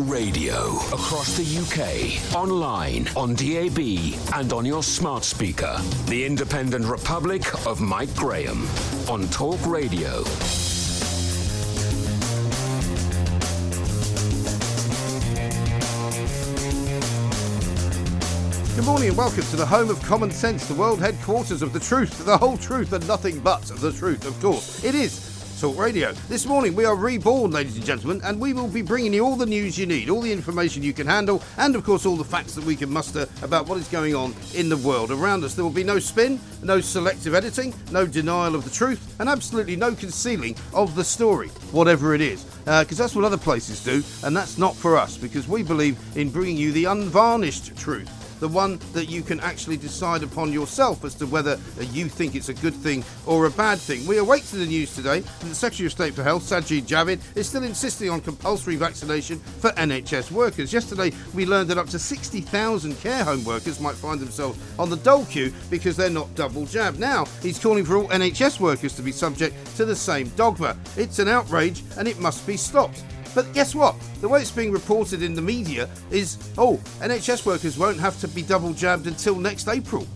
radio across the UK, online, on DAB, and on your smart speaker. The Independent Republic of Mike Graham on Talk Radio. Good morning and welcome to the home of common sense, the world headquarters of the truth, the whole truth and nothing but the truth, of course. It is Talk Radio. This morning we are reborn, ladies and gentlemen, and we will be bringing you all the news you need, all the information you can handle, and of course all the facts that we can muster about what is going on in the world around us. There will be no spin, no selective editing, no denial of the truth, and absolutely no concealing of the story, whatever it is. Uh, because that's what other places do, and that's not for us, because we believe in bringing you the unvarnished truth the one that you can actually decide upon yourself as to whether you think it's a good thing or a bad thing. We await to the news today that the Secretary of State for Health, Sajid Javid, is still insisting on compulsory vaccination for NHS workers. Yesterday, we learned that up to 60,000 care home workers might find themselves on the dole queue because they're not double jabbed. Now, he's calling for all NHS workers to be subject to the same dogma. It's an outrage and it must be stopped. But guess what? The way it's being reported in the media is oh, NHS workers won't have to be double jabbed until next April.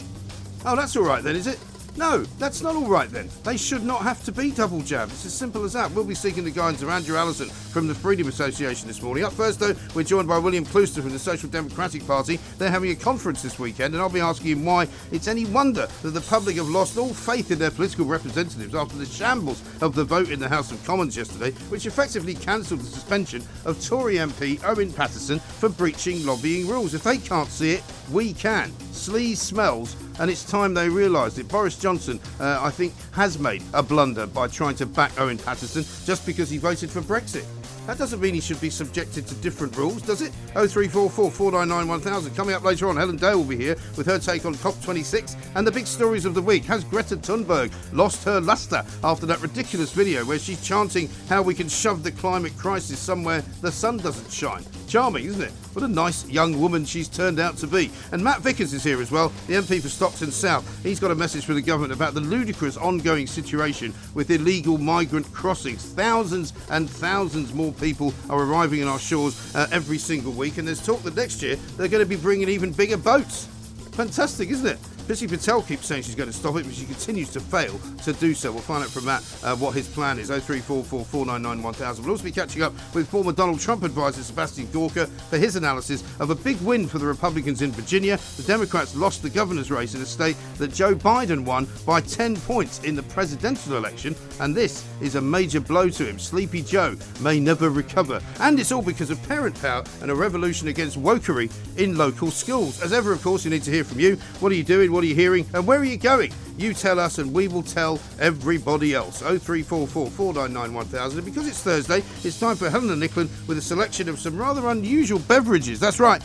Oh, that's all right then, is it? No, that's not all right then. They should not have to be double jabbed. It's as simple as that. We'll be seeking the guidance of Andrew Allison from the Freedom Association this morning. Up first, though, we're joined by William Clouston from the Social Democratic Party. They're having a conference this weekend, and I'll be asking him why it's any wonder that the public have lost all faith in their political representatives after the shambles of the vote in the House of Commons yesterday, which effectively cancelled the suspension of Tory MP Owen Paterson for breaching lobbying rules. If they can't see it, we can. Sleaze smells, and it's time they realised it. Boris Johnson, uh, I think, has made a blunder by trying to back Owen Paterson just because he voted for Brexit. That doesn't mean he should be subjected to different rules, does it? 0344 499 1000. Coming up later on, Helen Dale will be here with her take on COP26 and the big stories of the week. Has Greta Thunberg lost her luster after that ridiculous video where she's chanting how we can shove the climate crisis somewhere the sun doesn't shine? Charming, isn't it? What a nice young woman she's turned out to be. And Matt Vickers is here as well, the MP for Stockton South. He's got a message for the government about the ludicrous ongoing situation with illegal migrant crossings. Thousands and thousands more people are arriving on our shores uh, every single week, and there's talk that next year they're going to be bringing even bigger boats. Fantastic, isn't it? Priti Patel keeps saying she's going to stop it, but she continues to fail to do so. We'll find out from Matt uh, what his plan is. 0344 499 We'll also be catching up with former Donald Trump advisor Sebastian Gorka for his analysis of a big win for the Republicans in Virginia. The Democrats lost the governor's race in a state that Joe Biden won by 10 points in the presidential election, and this is a major blow to him. Sleepy Joe may never recover. And it's all because of parent power and a revolution against wokery in local schools. As ever, of course, we need to hear from you. What are you doing? What are you hearing? And where are you going? You tell us, and we will tell everybody else. 0344 499 1000. And because it's Thursday, it's time for Helena Nicklin with a selection of some rather unusual beverages. That's right.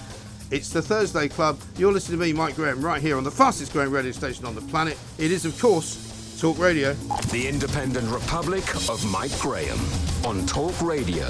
It's the Thursday Club. You're listening to me, Mike Graham, right here on the fastest growing radio station on the planet. It is, of course, Talk Radio. The Independent Republic of Mike Graham on Talk Radio.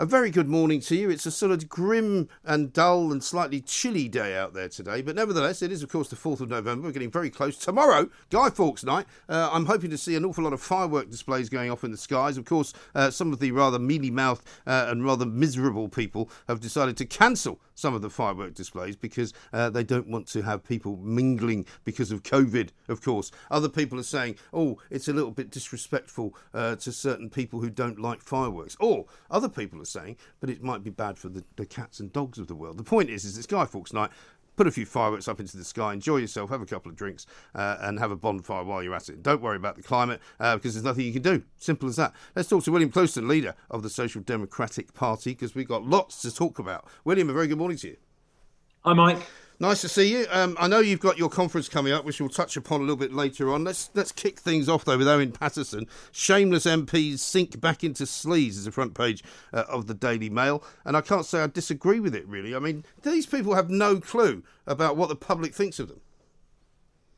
A very good morning to you. It's a sort of grim and dull and slightly chilly day out there today, but nevertheless, it is, of course, the 4th of November. We're getting very close. Tomorrow, Guy Fawkes night. Uh, I'm hoping to see an awful lot of firework displays going off in the skies. Of course, uh, some of the rather mealy mouthed uh, and rather miserable people have decided to cancel some of the firework displays because uh, they don't want to have people mingling because of COVID, of course. Other people are saying, oh, it's a little bit disrespectful uh, to certain people who don't like fireworks. Or other people are saying, but it might be bad for the, the cats and dogs of the world. The point is, is it's Guy Fawkes night. Put a few fireworks up into the sky, enjoy yourself, have a couple of drinks, uh, and have a bonfire while you're at it. Don't worry about the climate uh, because there's nothing you can do. Simple as that. Let's talk to William Clouston, leader of the Social Democratic Party, because we've got lots to talk about. William, a very good morning to you. Hi, Mike. Nice to see you. Um, I know you've got your conference coming up, which we'll touch upon a little bit later on. Let's let's kick things off though with Owen Paterson. Shameless MPs sink back into sleaze is the front page uh, of the Daily Mail, and I can't say I disagree with it really. I mean, these people have no clue about what the public thinks of them.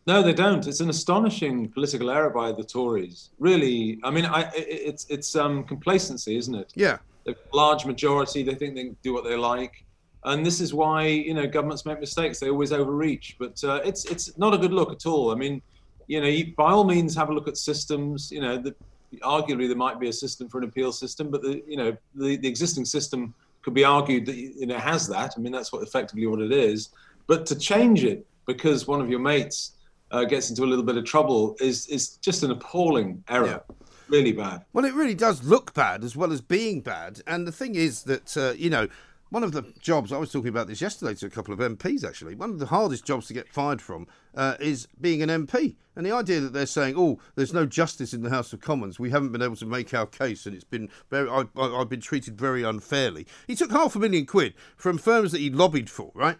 No, they don't. It's an astonishing political error by the Tories. Really, I mean, I, it's it's um, complacency, isn't it? Yeah. The large majority, they think they can do what they like and this is why you know governments make mistakes; they always overreach. But uh, it's it's not a good look at all. I mean, you know, you, by all means, have a look at systems. You know, the, arguably there might be a system for an appeal system, but the you know the, the existing system could be argued that you know has that. I mean, that's what effectively what it is. But to change it because one of your mates uh, gets into a little bit of trouble is is just an appalling error. Yeah really bad. Well, it really does look bad as well as being bad. And the thing is that, uh, you know, one of the jobs, I was talking about this yesterday to a couple of MPs actually, one of the hardest jobs to get fired from uh, is being an MP. And the idea that they're saying, oh, there's no justice in the House of Commons, we haven't been able to make our case, and it's been very, I, have been treated very unfairly. He took half a million quid from firms that he lobbied for, right?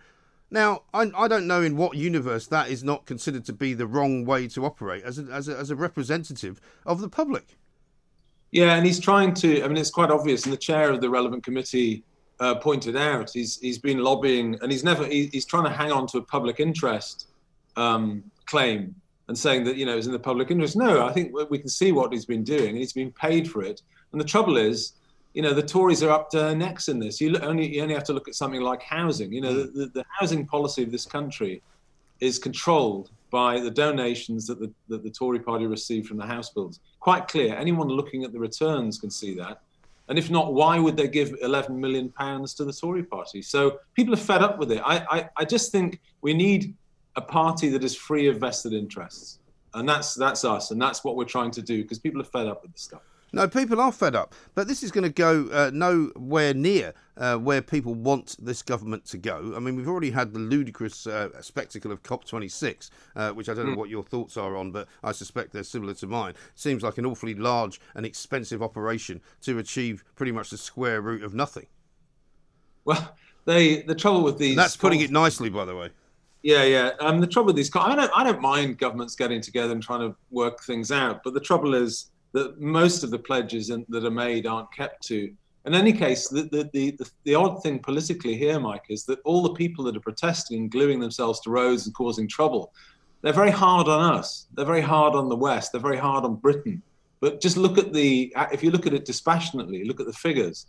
Now, I, I don't know in what universe that is not considered to be the wrong way to operate as a, as a, as a representative of the public. Yeah, and he's trying to, I mean, it's quite obvious, and the chair of the relevant committee uh, pointed out, he's he's been lobbying and he's never he, he's trying to hang on to a public interest um, claim and saying that you know it's in the public interest. No, I think we can see what he's been doing. He's been paid for it, and the trouble is, you know, the Tories are up to their necks in this. You only you only have to look at something like housing. You know, mm. the, the housing policy of this country is controlled by the donations that the, that the Tory party received from the house builders. Quite clear. Anyone looking at the returns can see that. And if not, why would they give 11 million pounds to the Tory party? So people are fed up with it. I, I, I just think we need a party that is free of vested interests. And that's, that's us. And that's what we're trying to do because people are fed up with this stuff. No, people are fed up, but this is going to go uh, nowhere near uh, where people want this government to go. I mean, we've already had the ludicrous uh, spectacle of COP26, uh, which I don't know mm. what your thoughts are on, but I suspect they're similar to mine. Seems like an awfully large and expensive operation to achieve pretty much the square root of nothing. Well, they the trouble with these. And that's putting it nicely, by the way. Yeah, yeah. Um, the trouble with these, I don't, I don't mind governments getting together and trying to work things out, but the trouble is that most of the pledges that are made aren't kept to. In any case, the, the, the, the, odd thing politically here, Mike, is that all the people that are protesting and gluing themselves to roads and causing trouble, they're very hard on us. They're very hard on the West. They're very hard on Britain. But just look at the, if you look at it dispassionately, look at the figures.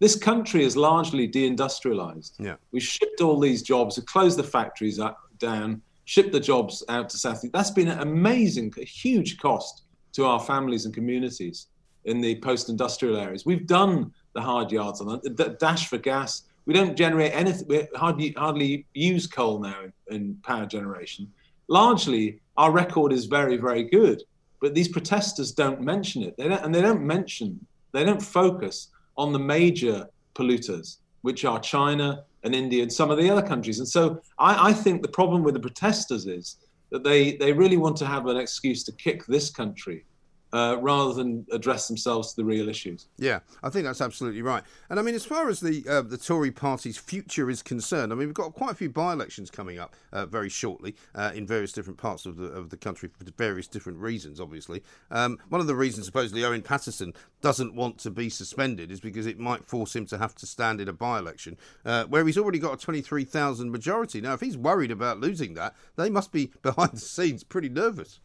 This country is largely deindustrialized. Yeah. We shipped all these jobs, we closed the factories down, shipped the jobs out to South. That's been an amazing, a huge cost to our families and communities in the post-industrial areas. We've done the hard yards on that. The dash for gas. We don't generate anything. We hardly hardly use coal now in, in power generation. Largely, our record is very very good. But these protesters don't mention it. They don't, and they don't mention. They don't focus on the major polluters, which are China and India and some of the other countries. And so I, I think the problem with the protesters is that they, they really want to have an excuse to kick this country uh, rather than address themselves to the real issues. Yeah, I think that's absolutely right. And I mean, as far as the uh, the Tory party's future is concerned, I mean, we've got quite a few by-elections coming up uh, very shortly uh, in various different parts of the of the country for various different reasons. Obviously, um, one of the reasons supposedly Owen Paterson doesn't want to be suspended is because it might force him to have to stand in a by-election uh, where he's already got a twenty-three thousand majority. Now, if he's worried about losing that, they must be behind the scenes pretty nervous.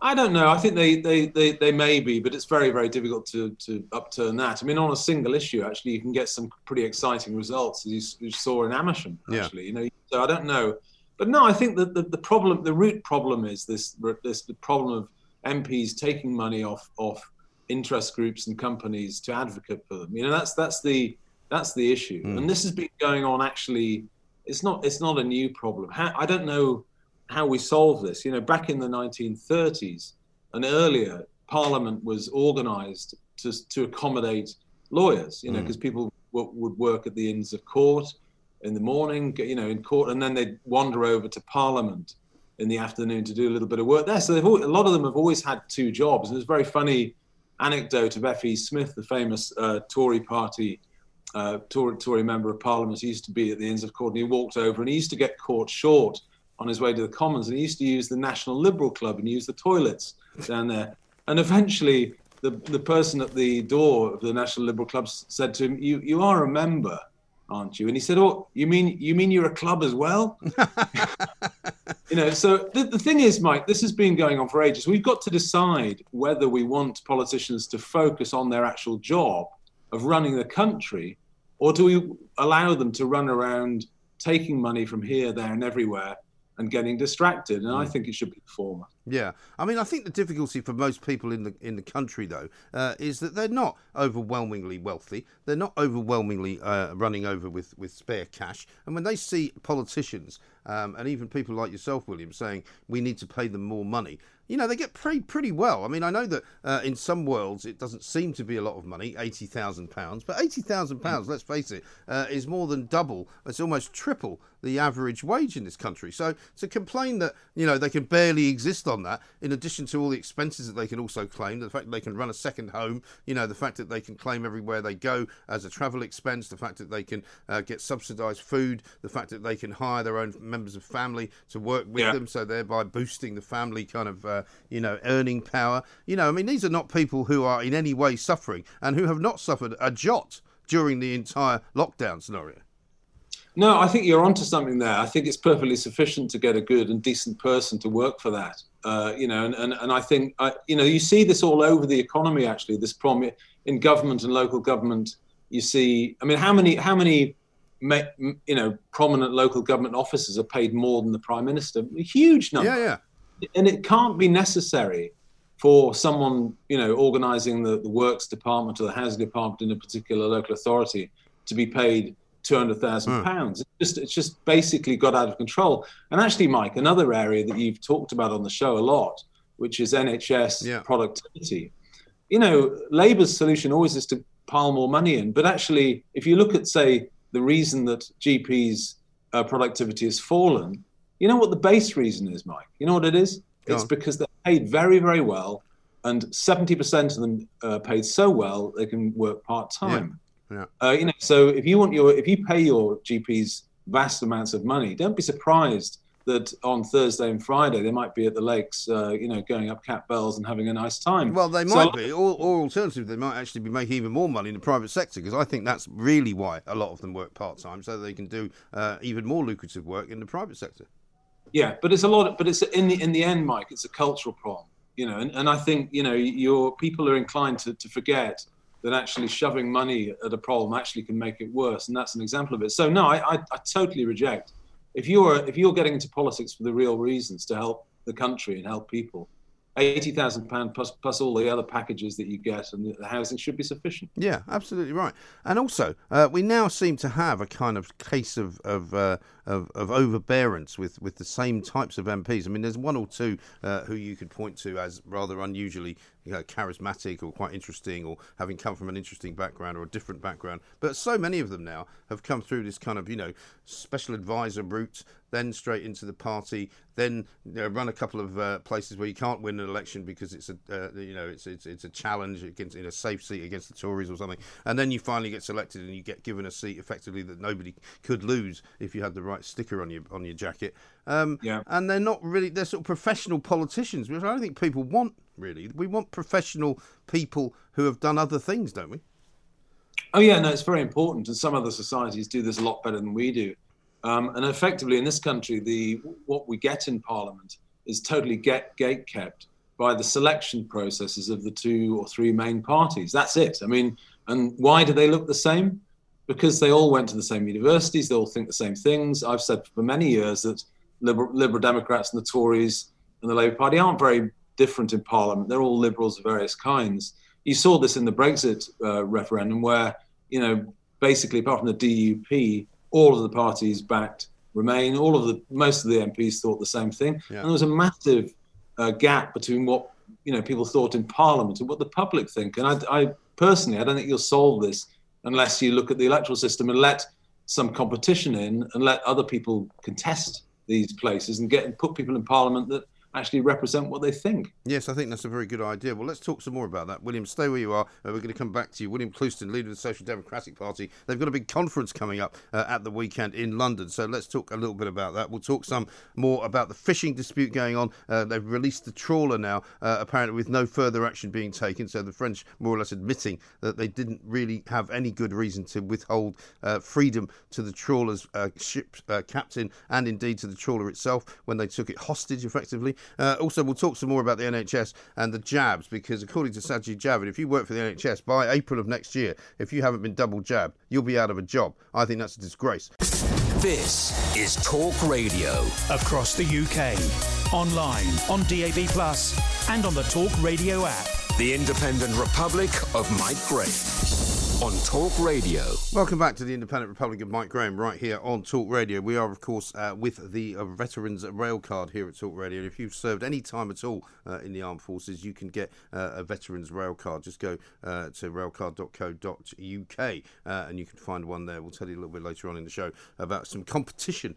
I don't know. I think they, they, they, they may be, but it's very, very difficult to, to upturn that. I mean, on a single issue, actually, you can get some pretty exciting results, as you, you saw in Amersham, actually. Yeah. You know, so I don't know. But no, I think that the, the problem, the root problem is this, this the problem of MPs taking money off, off interest groups and companies to advocate for them. You know, that's, that's the, that's the issue. Mm. And this has been going on actually, it's not, it's not a new problem. How, I don't know how we solve this. You know, back in the 1930s and earlier, Parliament was organised to, to accommodate lawyers, you know, because mm. people w- would work at the Inns of Court in the morning, you know, in court, and then they'd wander over to Parliament in the afternoon to do a little bit of work there. So always, a lot of them have always had two jobs. And there's a very funny anecdote of F.E. Smith, the famous uh, Tory party, uh, Tory, Tory member of Parliament. He used to be at the Inns of Court and he walked over and he used to get caught short on his way to the Commons, and he used to use the National Liberal Club and use the toilets down there. And eventually, the the person at the door of the National Liberal Club said to him, "You you are a member, aren't you?" And he said, "Oh, you mean you mean you're a club as well?" you know. So the, the thing is, Mike, this has been going on for ages. We've got to decide whether we want politicians to focus on their actual job of running the country, or do we allow them to run around taking money from here, there, and everywhere? And getting distracted. And mm. I think it should be the former. Yeah, I mean, I think the difficulty for most people in the in the country, though, uh, is that they're not overwhelmingly wealthy. They're not overwhelmingly uh, running over with with spare cash. And when they see politicians um, and even people like yourself, William, saying we need to pay them more money, you know, they get paid pretty well. I mean, I know that uh, in some worlds it doesn't seem to be a lot of money, eighty thousand pounds, but eighty thousand pounds, let's face it, uh, is more than double. It's almost triple the average wage in this country. So to complain that you know they can barely exist on that, in addition to all the expenses that they can also claim, the fact that they can run a second home, you know, the fact that they can claim everywhere they go as a travel expense, the fact that they can uh, get subsidised food, the fact that they can hire their own members of family to work with yeah. them, so thereby boosting the family kind of uh, you know earning power. You know, I mean, these are not people who are in any way suffering and who have not suffered a jot during the entire lockdown scenario. No, I think you're onto something there. I think it's perfectly sufficient to get a good and decent person to work for that. Uh, you know, and, and, and I think, you know, you see this all over the economy, actually, this problem in government and local government. You see, I mean, how many, how many, you know, prominent local government officers are paid more than the prime minister? A huge number. Yeah, yeah. And it can't be necessary for someone, you know, organising the, the works department or the housing department in a particular local authority to be paid two hundred thousand mm. pounds. It's just it's just basically got out of control. And actually, Mike, another area that you've talked about on the show a lot, which is NHS yeah. productivity. You know, Labour's solution always is to pile more money in, but actually, if you look at say the reason that GPs uh, productivity has fallen, you know what the base reason is, Mike? You know what it is? Go it's on. because they're paid very, very well, and 70% of them uh, paid so well they can work part time. Yeah. Uh, you know, so if you want your, if you pay your GPs vast amounts of money, don't be surprised that on Thursday and Friday they might be at the lakes, uh, you know, going up Catbells and having a nice time. Well, they might so, be, or, or alternatively, they might actually be making even more money in the private sector because I think that's really why a lot of them work part time, so they can do uh, even more lucrative work in the private sector. Yeah, but it's a lot. Of, but it's in the in the end, Mike. It's a cultural problem, you know, and, and I think you know your people are inclined to, to forget that actually shoving money at a problem actually can make it worse, and that's an example of it. So no, I, I, I totally reject. If you're if you're getting into politics for the real reasons to help the country and help people, eighty thousand pound plus plus all the other packages that you get and the housing should be sufficient. Yeah, absolutely right. And also, uh, we now seem to have a kind of case of of, uh, of, of overbearance with with the same types of MPs. I mean, there's one or two uh, who you could point to as rather unusually you know, charismatic or quite interesting or having come from an interesting background or a different background. But so many of them now have come through this kind of, you know, special advisor route, then straight into the party, then you know, run a couple of uh, places where you can't win an election because it's a, uh, you know, it's, it's it's a challenge against in a safe seat against the Tories or something, and then you finally get selected and you get given a seat effectively that nobody could lose if you had the right sticker on your on your jacket. Um, yeah. And they're not really they're sort of professional politicians, which I don't think people want really. We want professional people who have done other things, don't we? Oh yeah, no, it's very important, and some other societies do this a lot better than we do. Um, and effectively, in this country, the what we get in Parliament is totally get gate kept by the selection processes of the two or three main parties. That's it. I mean, and why do they look the same? Because they all went to the same universities, they all think the same things. I've said for many years that Liberal, Liberal Democrats and the Tories and the Labour Party aren't very different in Parliament. They're all liberals of various kinds. You saw this in the Brexit uh, referendum, where you know basically apart from the DUP, all of the parties backed Remain. All of the most of the MPs thought the same thing, yeah. and there was a massive uh, gap between what you know people thought in Parliament and what the public think. And I, I personally, I don't think you'll solve this unless you look at the electoral system and let some competition in and let other people contest these places and get and put people in Parliament that actually represent what they think. Yes, I think that's a very good idea. Well, let's talk some more about that. William, stay where you are. Uh, we're going to come back to you. William Clouston, leader of the Social Democratic Party. They've got a big conference coming up uh, at the weekend in London. So let's talk a little bit about that. We'll talk some more about the fishing dispute going on. Uh, they've released the trawler now, uh, apparently with no further action being taken. So the French more or less admitting that they didn't really have any good reason to withhold uh, freedom to the trawler's uh, ship captain and indeed to the trawler itself when they took it hostage effectively. Uh, also, we'll talk some more about the NHS and the jabs because, according to Sajid Javid, if you work for the NHS by April of next year, if you haven't been double jabbed, you'll be out of a job. I think that's a disgrace. This is Talk Radio. Across the UK, online, on DAB, Plus, and on the Talk Radio app. The Independent Republic of Mike Graham on Talk Radio. Welcome back to the Independent Republic of Mike Graham, right here on Talk Radio. We are, of course, uh, with the uh, Veterans Rail Card here at Talk Radio. If you've served any time at all uh, in the armed forces, you can get uh, a Veterans Rail Card. Just go uh, to railcard.co.uk uh, and you can find one there. We'll tell you a little bit later on in the show about some competition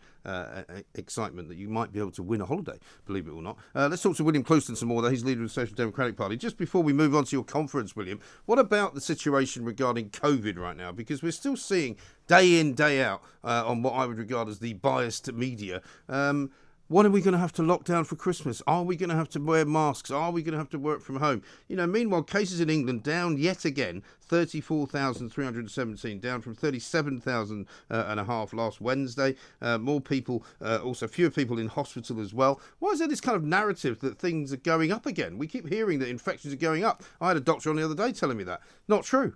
excitement that you might be able to win a holiday, believe it or not. let's talk to William Clouston some more. Though. He's leader of the Social Democratic Party. Just before we move on to your conference, William, what about the situation regarding COVID right now because we're still seeing day in, day out uh, on what I would regard as the biased media. Um, what are we going to have to lock down for Christmas? Are we going to have to wear masks? Are we going to have to work from home? You know, meanwhile, cases in England down yet again, 34,317, down from 37,000 uh, and a half last Wednesday. Uh, more people, uh, also fewer people in hospital as well. Why is there this kind of narrative that things are going up again? We keep hearing that infections are going up. I had a doctor on the other day telling me that. Not true.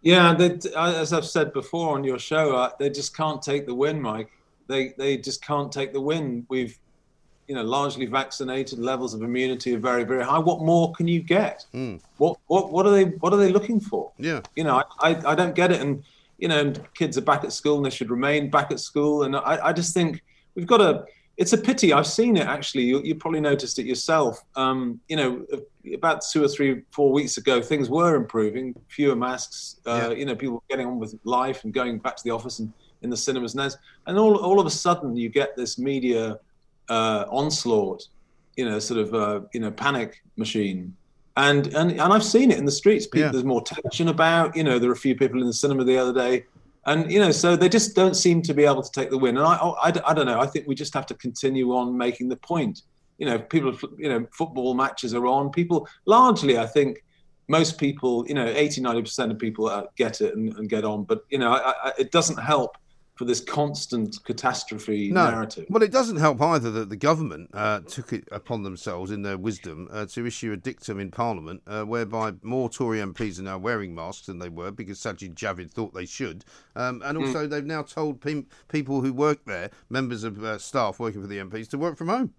Yeah, they, as I've said before on your show, uh, they just can't take the win, Mike. They they just can't take the win. We've, you know, largely vaccinated. Levels of immunity are very very high. What more can you get? Mm. What what what are they what are they looking for? Yeah, you know, I, I, I don't get it. And you know, kids are back at school and they should remain back at school. And I I just think we've got to it's a pity. I've seen it actually. You, you probably noticed it yourself. Um, you know, about two or three, four weeks ago, things were improving. Fewer masks. Uh, yeah. You know, people getting on with life and going back to the office and in the cinemas and and all all of a sudden you get this media uh, onslaught. You know, sort of uh, you know panic machine. And, and and I've seen it in the streets. People, yeah. There's more tension about. You know, there were a few people in the cinema the other day and you know so they just don't seem to be able to take the win and I, I, I don't know i think we just have to continue on making the point you know people you know football matches are on people largely i think most people you know 80 90% of people uh, get it and, and, get on but you know I, I, it doesn't help for this constant catastrophe no. narrative. Well, it doesn't help either that the government uh, took it upon themselves, in their wisdom, uh, to issue a dictum in Parliament uh, whereby more Tory MPs are now wearing masks than they were because Sajid Javid thought they should. Um, and hmm. also, mm. they've now told pe- people who work there, members of uh, staff working for the MPs, to work from home.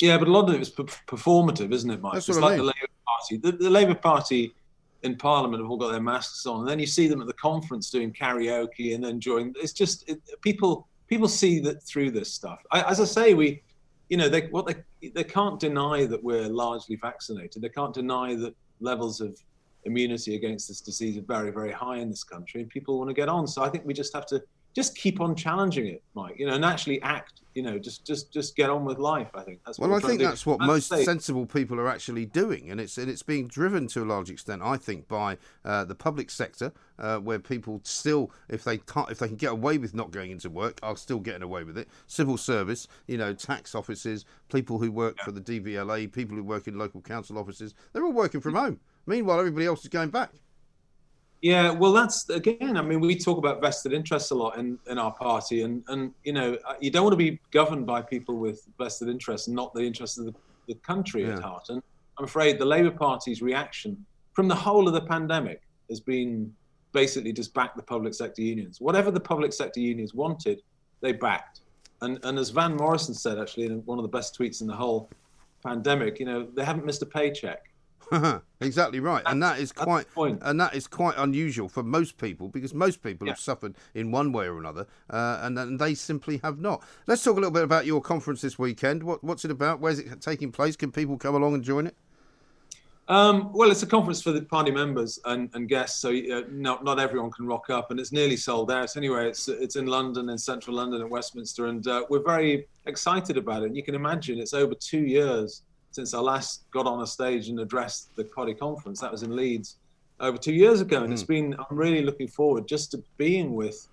Yeah, but a lot of it is performative, isn't it, Mike? That's it's like mean. the Labour Party. The, the Labour Party in Parliament have all got their masks on, and then you see them at the conference doing karaoke and enjoying. It's just it, people people see that through this stuff. I, as I say, we, you know, they what they they can't deny that we're largely vaccinated. They can't deny that levels of immunity against this disease are very very high in this country, and people want to get on. So I think we just have to just keep on challenging it, Mike. You know, and actually act. You know, just just just get on with life. I think that's well. I think that's what most say. sensible people are actually doing, and it's and it's being driven to a large extent, I think, by uh, the public sector, uh, where people still, if they can't, if they can get away with not going into work, are still getting away with it. Civil service, you know, tax offices, people who work yeah. for the DVLA, people who work in local council offices, they're all working from home. Meanwhile, everybody else is going back. Yeah, well, that's again. I mean, we talk about vested interests a lot in, in our party, and and you know, uh, you don't want to be governed by people with vested interests, not the interests of the the country Yeah. at heart. And I'm afraid the Labour Party's reaction from the whole of the pandemic has been basically just back the public sector unions. Whatever the public sector unions wanted, they backed. And, and as Van Morrison said, actually, in one of the best tweets in the whole pandemic, you know, they haven't missed a paycheck. exactly right, and that is quite and that is quite unusual for most people because most people Yeah. have suffered in one way or another, uh, and, and they simply have not. Let's talk a little bit about your conference this weekend. What, what's it about? Where's it taking place? Can people come along and join it? Um, well, it's a conference for the party members and, and guests, so uh, not not everyone can rock up, and it's nearly sold out. Anyway, it's it's in London, in central London, at Westminster, and uh, we're very excited about it. And you can imagine it's over two years since I last got on a stage and addressed the party conference. That was in Leeds over two years ago, and it's been. I'm really looking forward just to being with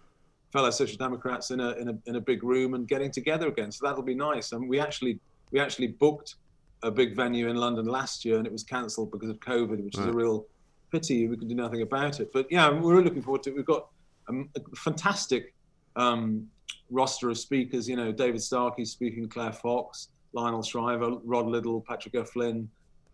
fellow social democrats in a in a in a big room and getting together again. So that'll be nice. And we actually we actually booked a big venue in London last year, and it was cancelled because of COVID, which is a real pity. We could do nothing about it. But yeah, we're looking forward to it. We've got um, a fantastic um, roster of speakers. You know, David Starkey speaking, Claire Fox, Lionel Shriver, Rod Liddle, Patrick O'Flynn,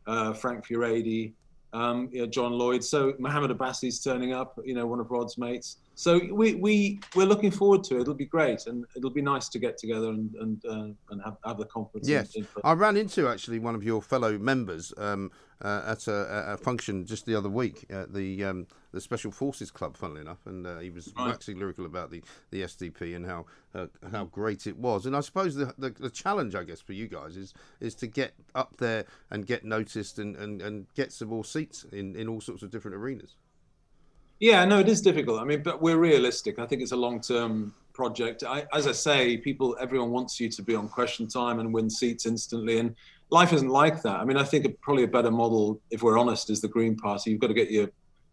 uh, Frank Furedi, um, you know, John Lloyd. So Mohammed Abbasi's turning up. You know, one of Rod's mates. So we we we're looking forward to it. It'll be great, and it'll be nice to get together and and uh, and have, have the conference. Yes, I ran into actually one of your fellow members um, uh, at a, a function just the other week at the um, the Special Forces Club. Funnily enough, and uh, he was Right. waxing lyrical about the, the SDP and how uh, how great it was. And I suppose the, the the challenge, I guess, for you guys is is to get up there and get noticed and, and, and get some more seats in, in all sorts of different arenas. Yeah, no, it is difficult. I mean, but we're realistic. I think it's a long-term project. I, as I say, people, everyone wants you to be on question time and win seats instantly, and life isn't like that. I mean, I think a, probably a better model, if we're honest, is the Green Party. You've got to get your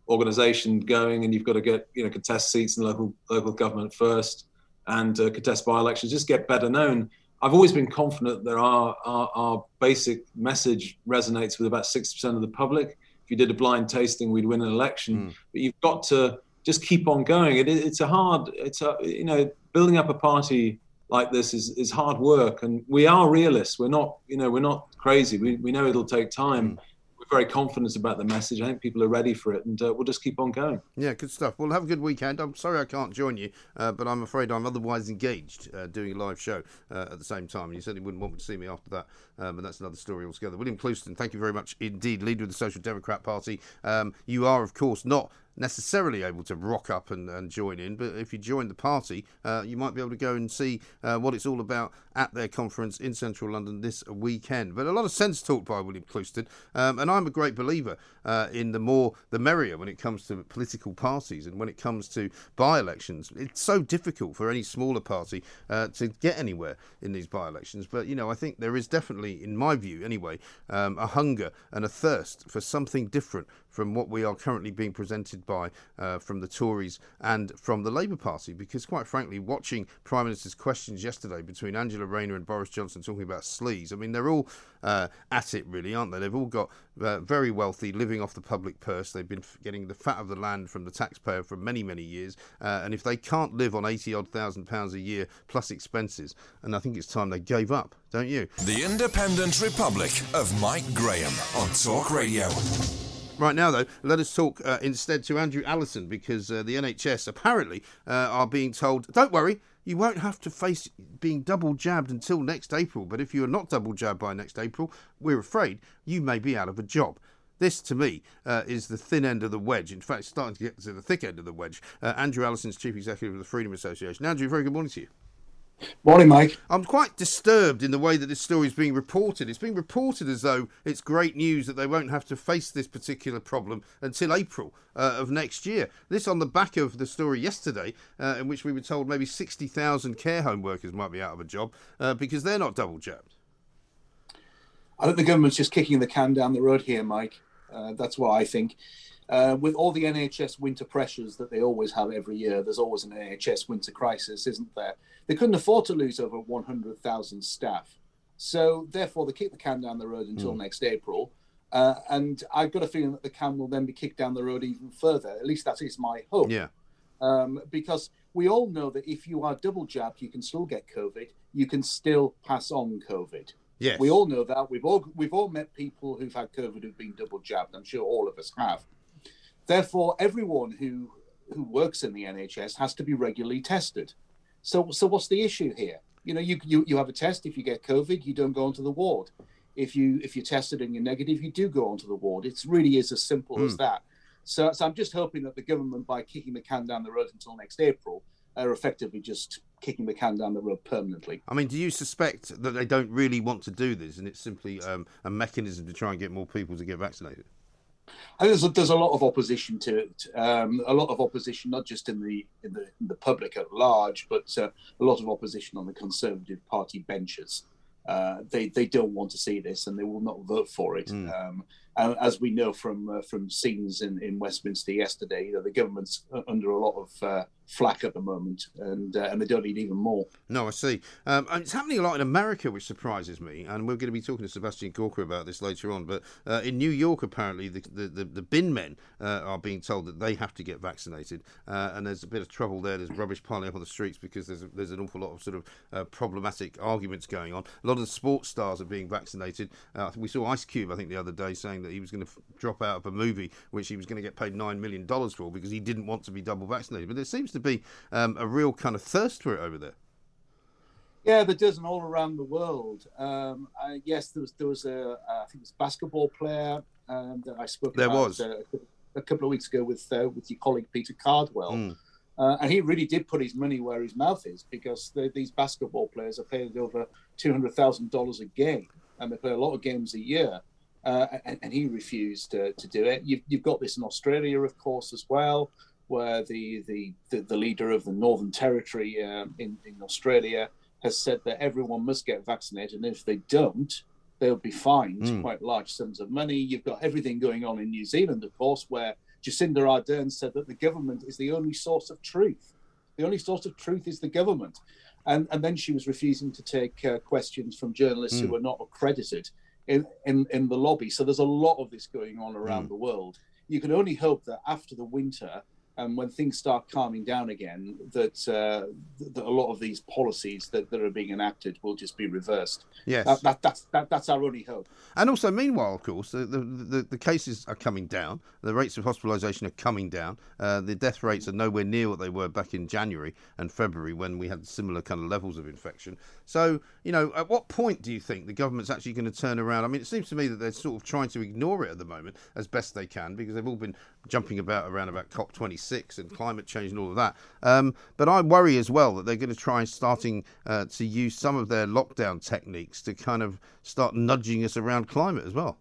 organisation going, and you've got to get you know contest seats in local local government first, and uh, contest by-elections. Just get better known. I've always been confident that our, our our basic message resonates with about sixty percent of the public. If you did a blind tasting, we'd win an election. But you've got to just keep on going. It, it's a hard. It's a you know building up a party like this is, is hard work, and we are realists. We're not you know we're not crazy. We we know it'll take time. We're very confident about the message. I think people are ready for it, and uh, we'll just keep on going. Yeah, good stuff. Well, have a good weekend. I'm sorry I can't join you, uh, but I'm afraid I'm otherwise engaged uh, doing a live show uh, at the same time. And you certainly wouldn't want me to see me after that, um, but that's another story altogether. William Clouston, thank you very much indeed, leader of the Social Democrat Party. Um, you are, of course, not necessarily able to rock up and, and join in, but if you join the party, uh, you might be able to go and see uh, what it's all about at their conference in central London this weekend. But a lot of sense talked by William Clouston, um, and I'm a great believer uh, in the more the merrier when it comes to political parties and when it comes to by elections. It's so difficult for any smaller party uh, to get anywhere in these by elections, but you know, I think there is definitely, in my view anyway, um, a hunger and a thirst for something different from what we are currently being presented by uh, from the Tories and from the Labour Party. Because, quite frankly, watching Prime Minister's questions yesterday between Angela Rayner and Boris Johnson talking about sleaze, I mean, they're all uh, at it, really, aren't they? They've all got uh, very wealthy, living off the public purse. They've been getting the fat of the land from the taxpayer for many, many years. Uh, and if they can't live on 80 odd thousand pounds a year plus expenses, and I think it's time they gave up, don't you? The Independent Republic of Mike Graham on Talk Radio. Right now, though, let us talk uh, instead to Andrew Allison because uh, the NHS apparently uh, are being told, don't worry, you won't have to face being double jabbed until next April. But if you are not double jabbed by next April, we're afraid you may be out of a job. This, to me, uh, is the thin end of the wedge. In fact, it's starting to get to the thick end of the wedge. Uh, Andrew Allison's chief executive of the Freedom Association. Andrew, very good morning to you. Morning, Mike. I'm quite disturbed in the way that this story is being reported. It's being reported as though it's great news that they won't have to face this particular problem until April uh, of next year. This on the back of the story yesterday, uh, in which we were told maybe 60,000 care home workers might be out of a job uh, because they're not double jabbed. I think the government's just kicking the can down the road here, Mike. Uh, that's what I think. Uh, with all the NHS winter pressures that they always have every year, there's always an NHS winter crisis, isn't there? They couldn't afford to lose over 100,000 staff. So, therefore, they kick the can down the road until Hmm. next April. Uh, and I've got a feeling that the can will then be kicked down the road even further. At least that is my hope. Yeah. Um, because we all know that if you are double jabbed, you can still get COVID. You can still pass on COVID. Yes. We all know that. We've all we've all met people who've had COVID who've been double jabbed. I'm sure all of us have. Therefore, everyone who who works in the NHS has to be regularly tested. So so what's the issue here? You know, you you, you have a test. If you get COVID, you don't go onto the ward. If you if you're tested and you're negative, you do go onto the ward. It really is as simple as Hmm. that. So, so I'm just hoping that the government, by kicking the can down the road until next April, are effectively just kicking the can down the road permanently. I mean, do you suspect that they don't really want to do this, and it's simply um, a mechanism to try and get more people to get vaccinated? I think there's a, there's a lot of opposition to it. Um, a lot of opposition, not just in the in the, in the public at large, but uh, a lot of opposition on the Conservative Party benches. Uh, they they don't want to see this, and they will not vote for it. Um, and as we know from uh, from scenes in, in Westminster yesterday, you know, the government's under a lot of uh, flack at the moment, and uh, and they don't need even more. No, I see. Um, and it's happening a lot in America, which surprises me. And we're going to be talking to Sebastian Gorka about this later on. But uh, in New York, apparently, the, the, the, the bin men uh, are being told that they have to get vaccinated. Uh, and there's a bit of trouble there. There's rubbish piling up on the streets because there's, a, there's an awful lot of sort of uh, problematic arguments going on. A lot of the sports stars are being vaccinated. Uh, we saw Ice Cube, I think, the other day saying that he was going to f- drop out of a movie which he was going to get paid $9 million for because he didn't want to be double vaccinated. But there seems to be um, a real kind of thirst for it over there. Yeah, there does, and all around the world. Um, uh, yes, there was there was a uh, I think it was a basketball player um, that I spoke There about was. Uh, a couple of weeks ago with uh, with your colleague Peter Cardwell, Mm. uh, and he really did put his money where his mouth is because the, these basketball players are paid over two hundred thousand dollars a game, and they play a lot of games a year. Uh, and, and he refused uh, to do it. You've, you've got this in Australia, of course, as well, where the the, the, the leader of the Northern Territory um, in, in Australia has said that everyone must get vaccinated, and if they don't, they'll be fined Mm. quite large sums of money. You've got everything going on in New Zealand, of course, where Jacinda Ardern said that the government is the only source of truth. The only source of truth is the government. And, and then she was refusing to take uh, questions from journalists who Mm. were not accredited in, in, in the lobby. So there's a lot of this going on around Mm. the world. You can only hope that after the winter, and when things start calming down again, that, uh, that a lot of these policies that, that are being enacted will just be reversed. Yes. That, that, that's, that, that's our only hope. And also, meanwhile, of course, the, the, the, the cases are coming down. The rates of hospitalisation are coming down. Uh, the death rates are nowhere near what they were back in January and February when we had similar kind of levels of infection. So, you know, at what point do you think the government's actually going to turn around? I mean, it seems to me that they're sort of trying to ignore it at the moment as best they can because they've all been jumping about around about COP26 and climate change and all of that. Um, but I worry as well that they're going to try starting uh, to use some of their lockdown techniques to kind of start nudging us around climate as well.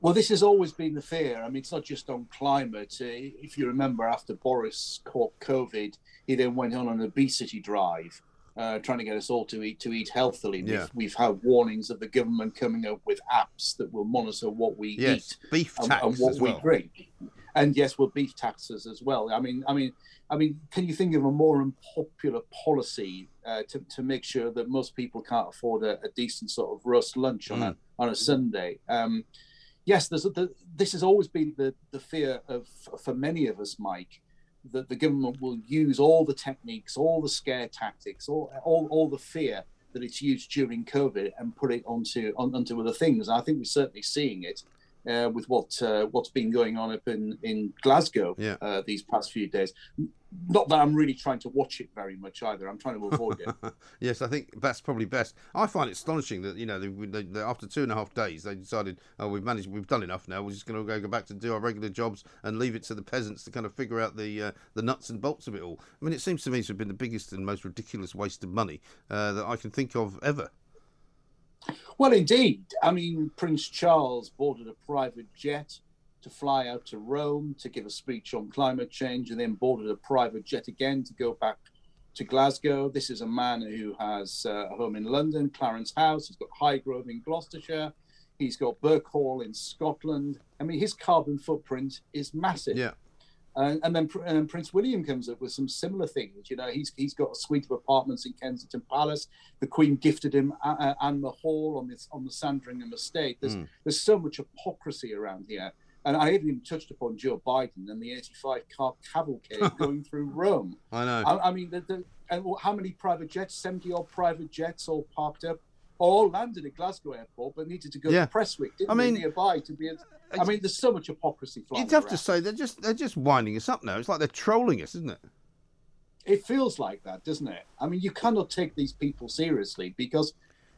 Well, this has always been the fear. I mean, it's not just on climate. Uh, If you remember, after Boris caught COVID, he then went on an obesity drive, uh, trying to get us all to eat to eat healthily. Yeah. We've, we've had warnings of the government coming up with apps that will monitor what we Yes, eat beef and, tax and what as we well. drink. And yes, well, beef taxes as well. I mean, I mean, I mean, can you think of a more unpopular policy uh, to, to make sure that most people can't afford a, a decent sort of roast lunch on a Mm. on a Sunday? Um, yes, there's a, the, this has always been the, the fear of for many of us, Mike, that the government will use all the techniques, all the scare tactics, all all, all the fear that it's used during COVID and put it onto on, onto other things. I think we're certainly seeing it uh, with what uh, what's been going on up in in Glasgow Yeah. uh, these past few days. Not that I'm really trying to watch it very much either. I'm trying to avoid it. yes, I think that's probably best. I find it astonishing that you know they, they, they, after two and a half days they decided, oh, we've managed, we've done enough now. We're just going to go, go back to do our regular jobs and leave it to the peasants to kind of figure out the uh, the nuts and bolts of it all. I mean, it seems to me to have been the biggest and most ridiculous waste of money uh, that I can think of ever. Well, indeed. I mean, Prince Charles boarded a private jet to fly out to Rome to give a speech on climate change and then boarded a private jet again to go back to Glasgow. This is a man who has uh, a home in London, Clarence House. He's got Highgrove in Gloucestershire. He's got Birkhall in Scotland. I mean, his carbon footprint is massive. Yeah. And, and then and Prince William comes up with some similar things. You know, he's he's got a suite of apartments in Kensington Palace. The Queen gifted him uh, Anmer Hall on this on the Sandringham estate. There's Mm. there's so much hypocrisy around here. And I haven't even touched upon Joe Biden and the 85 car cavalcade going through Rome. I know. I, I mean, the, the, and how many private jets? 70 odd private jets all parked up all landed at Glasgow Airport, but needed to go Yeah. to Prestwick, didn't I they, mean- nearby to be. I mean, there's so much hypocrisy flying You'd have around. to say they're just they're just winding us up now. It's like they're trolling us, isn't it? It feels like that, doesn't it? I mean, you cannot take these people seriously because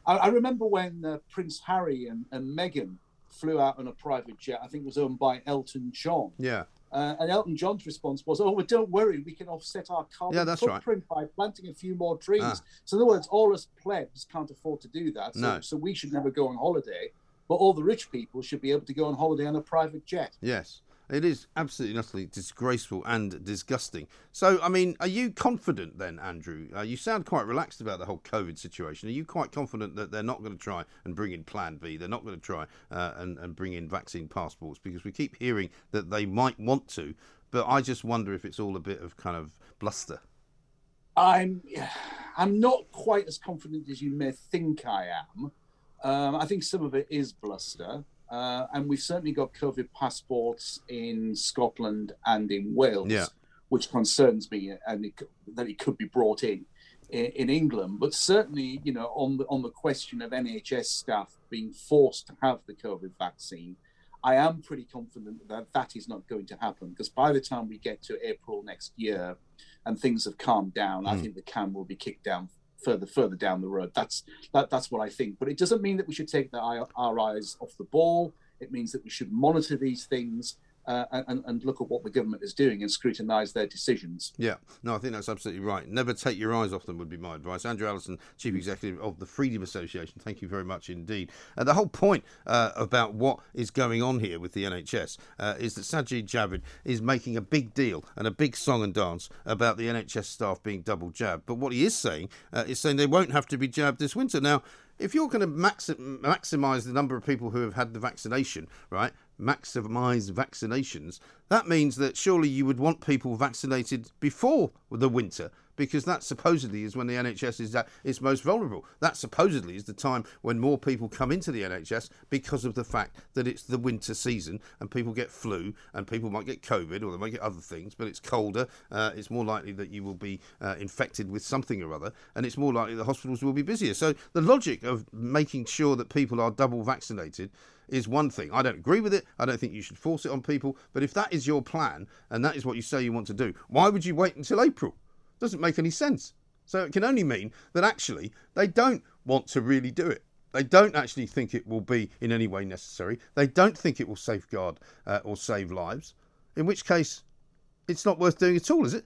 I, I remember when uh, Prince Harry and, and Meghan flew out on a private jet. I think it was owned by Elton John. Yeah. Uh, and Elton John's response was, "Oh, well, don't worry, we can offset our carbon Yeah, that's right. footprint by planting a few more trees." Ah. So, in other words, all us plebs can't afford to do that. So, No. so we should never go on holiday, but all the rich people should be able to go on holiday on a private jet. Yes. It is absolutely utterly disgraceful and disgusting. So, I mean, are you confident then, Andrew? Uh, you sound quite relaxed about the whole COVID situation. Are you quite confident that they're not going to try and bring in Plan B? They're not going to try uh, and, and bring in vaccine passports because we keep hearing that they might want to, but I just wonder if it's all a bit of kind of bluster. I'm I'm not quite as confident as you may think I am. Um, I think some of it is bluster, uh, and we've certainly got COVID passports in Scotland and in Wales, Yeah. which concerns me, and it, that it could be brought in, in in England. But certainly, you know, on the on the question of NHS staff being forced to have the COVID vaccine, I am pretty confident that that is not going to happen because by the time we get to April next year and things have calmed down, I Mm. think the can will be kicked down further further down the road. That's that, that's what I think. But it doesn't mean that we should take the, our eyes off the ball. It means that we should monitor these things uh, and, and look at what the government is doing and scrutinise their decisions. Yeah, no, I think that's absolutely right. Never take your eyes off them would be my advice. Andrew Allison, Chief Executive of the Freedom Association, thank you very much indeed. And the whole point uh, about what is going on here with the NHS uh, is that Sajid Javid is making a big deal and a big song and dance about the NHS staff being double jabbed. But what he is saying uh, is saying they won't have to be jabbed this winter. Now, if you're going to maxi- maximize the number of people who have had the vaccination, right? Maximize vaccinations. That means that surely you would want people vaccinated before the winter, because that supposedly is when the NHS is at its most vulnerable. That supposedly is the time when more people come into the NHS because of the fact that it's the winter season and people get flu and people might get COVID or they might get other things, but it's colder. Uh, it's more likely that you will be uh, infected with something or other, and it's more likely the hospitals will be busier. So the logic of making sure that people are double vaccinated is one thing. I don't agree with it. I don't think you should force it on people. But if that is your plan and that is what you say you want to do, why would you wait until April? Doesn't make any sense. So it can only mean that actually they don't want to really do it. They don't actually think it will be in any way necessary. They don't think it will safeguard uh, or save lives. In which case, it's not worth doing at all, is it?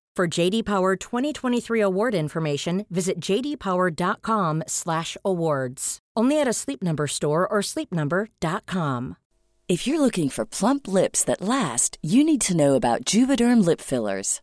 For JD Power 2023 award information, visit jdpower.com/awards. Only at a Sleep Number store or sleepnumber.com. If you're looking for plump lips that last, you need to know about Juvederm lip fillers.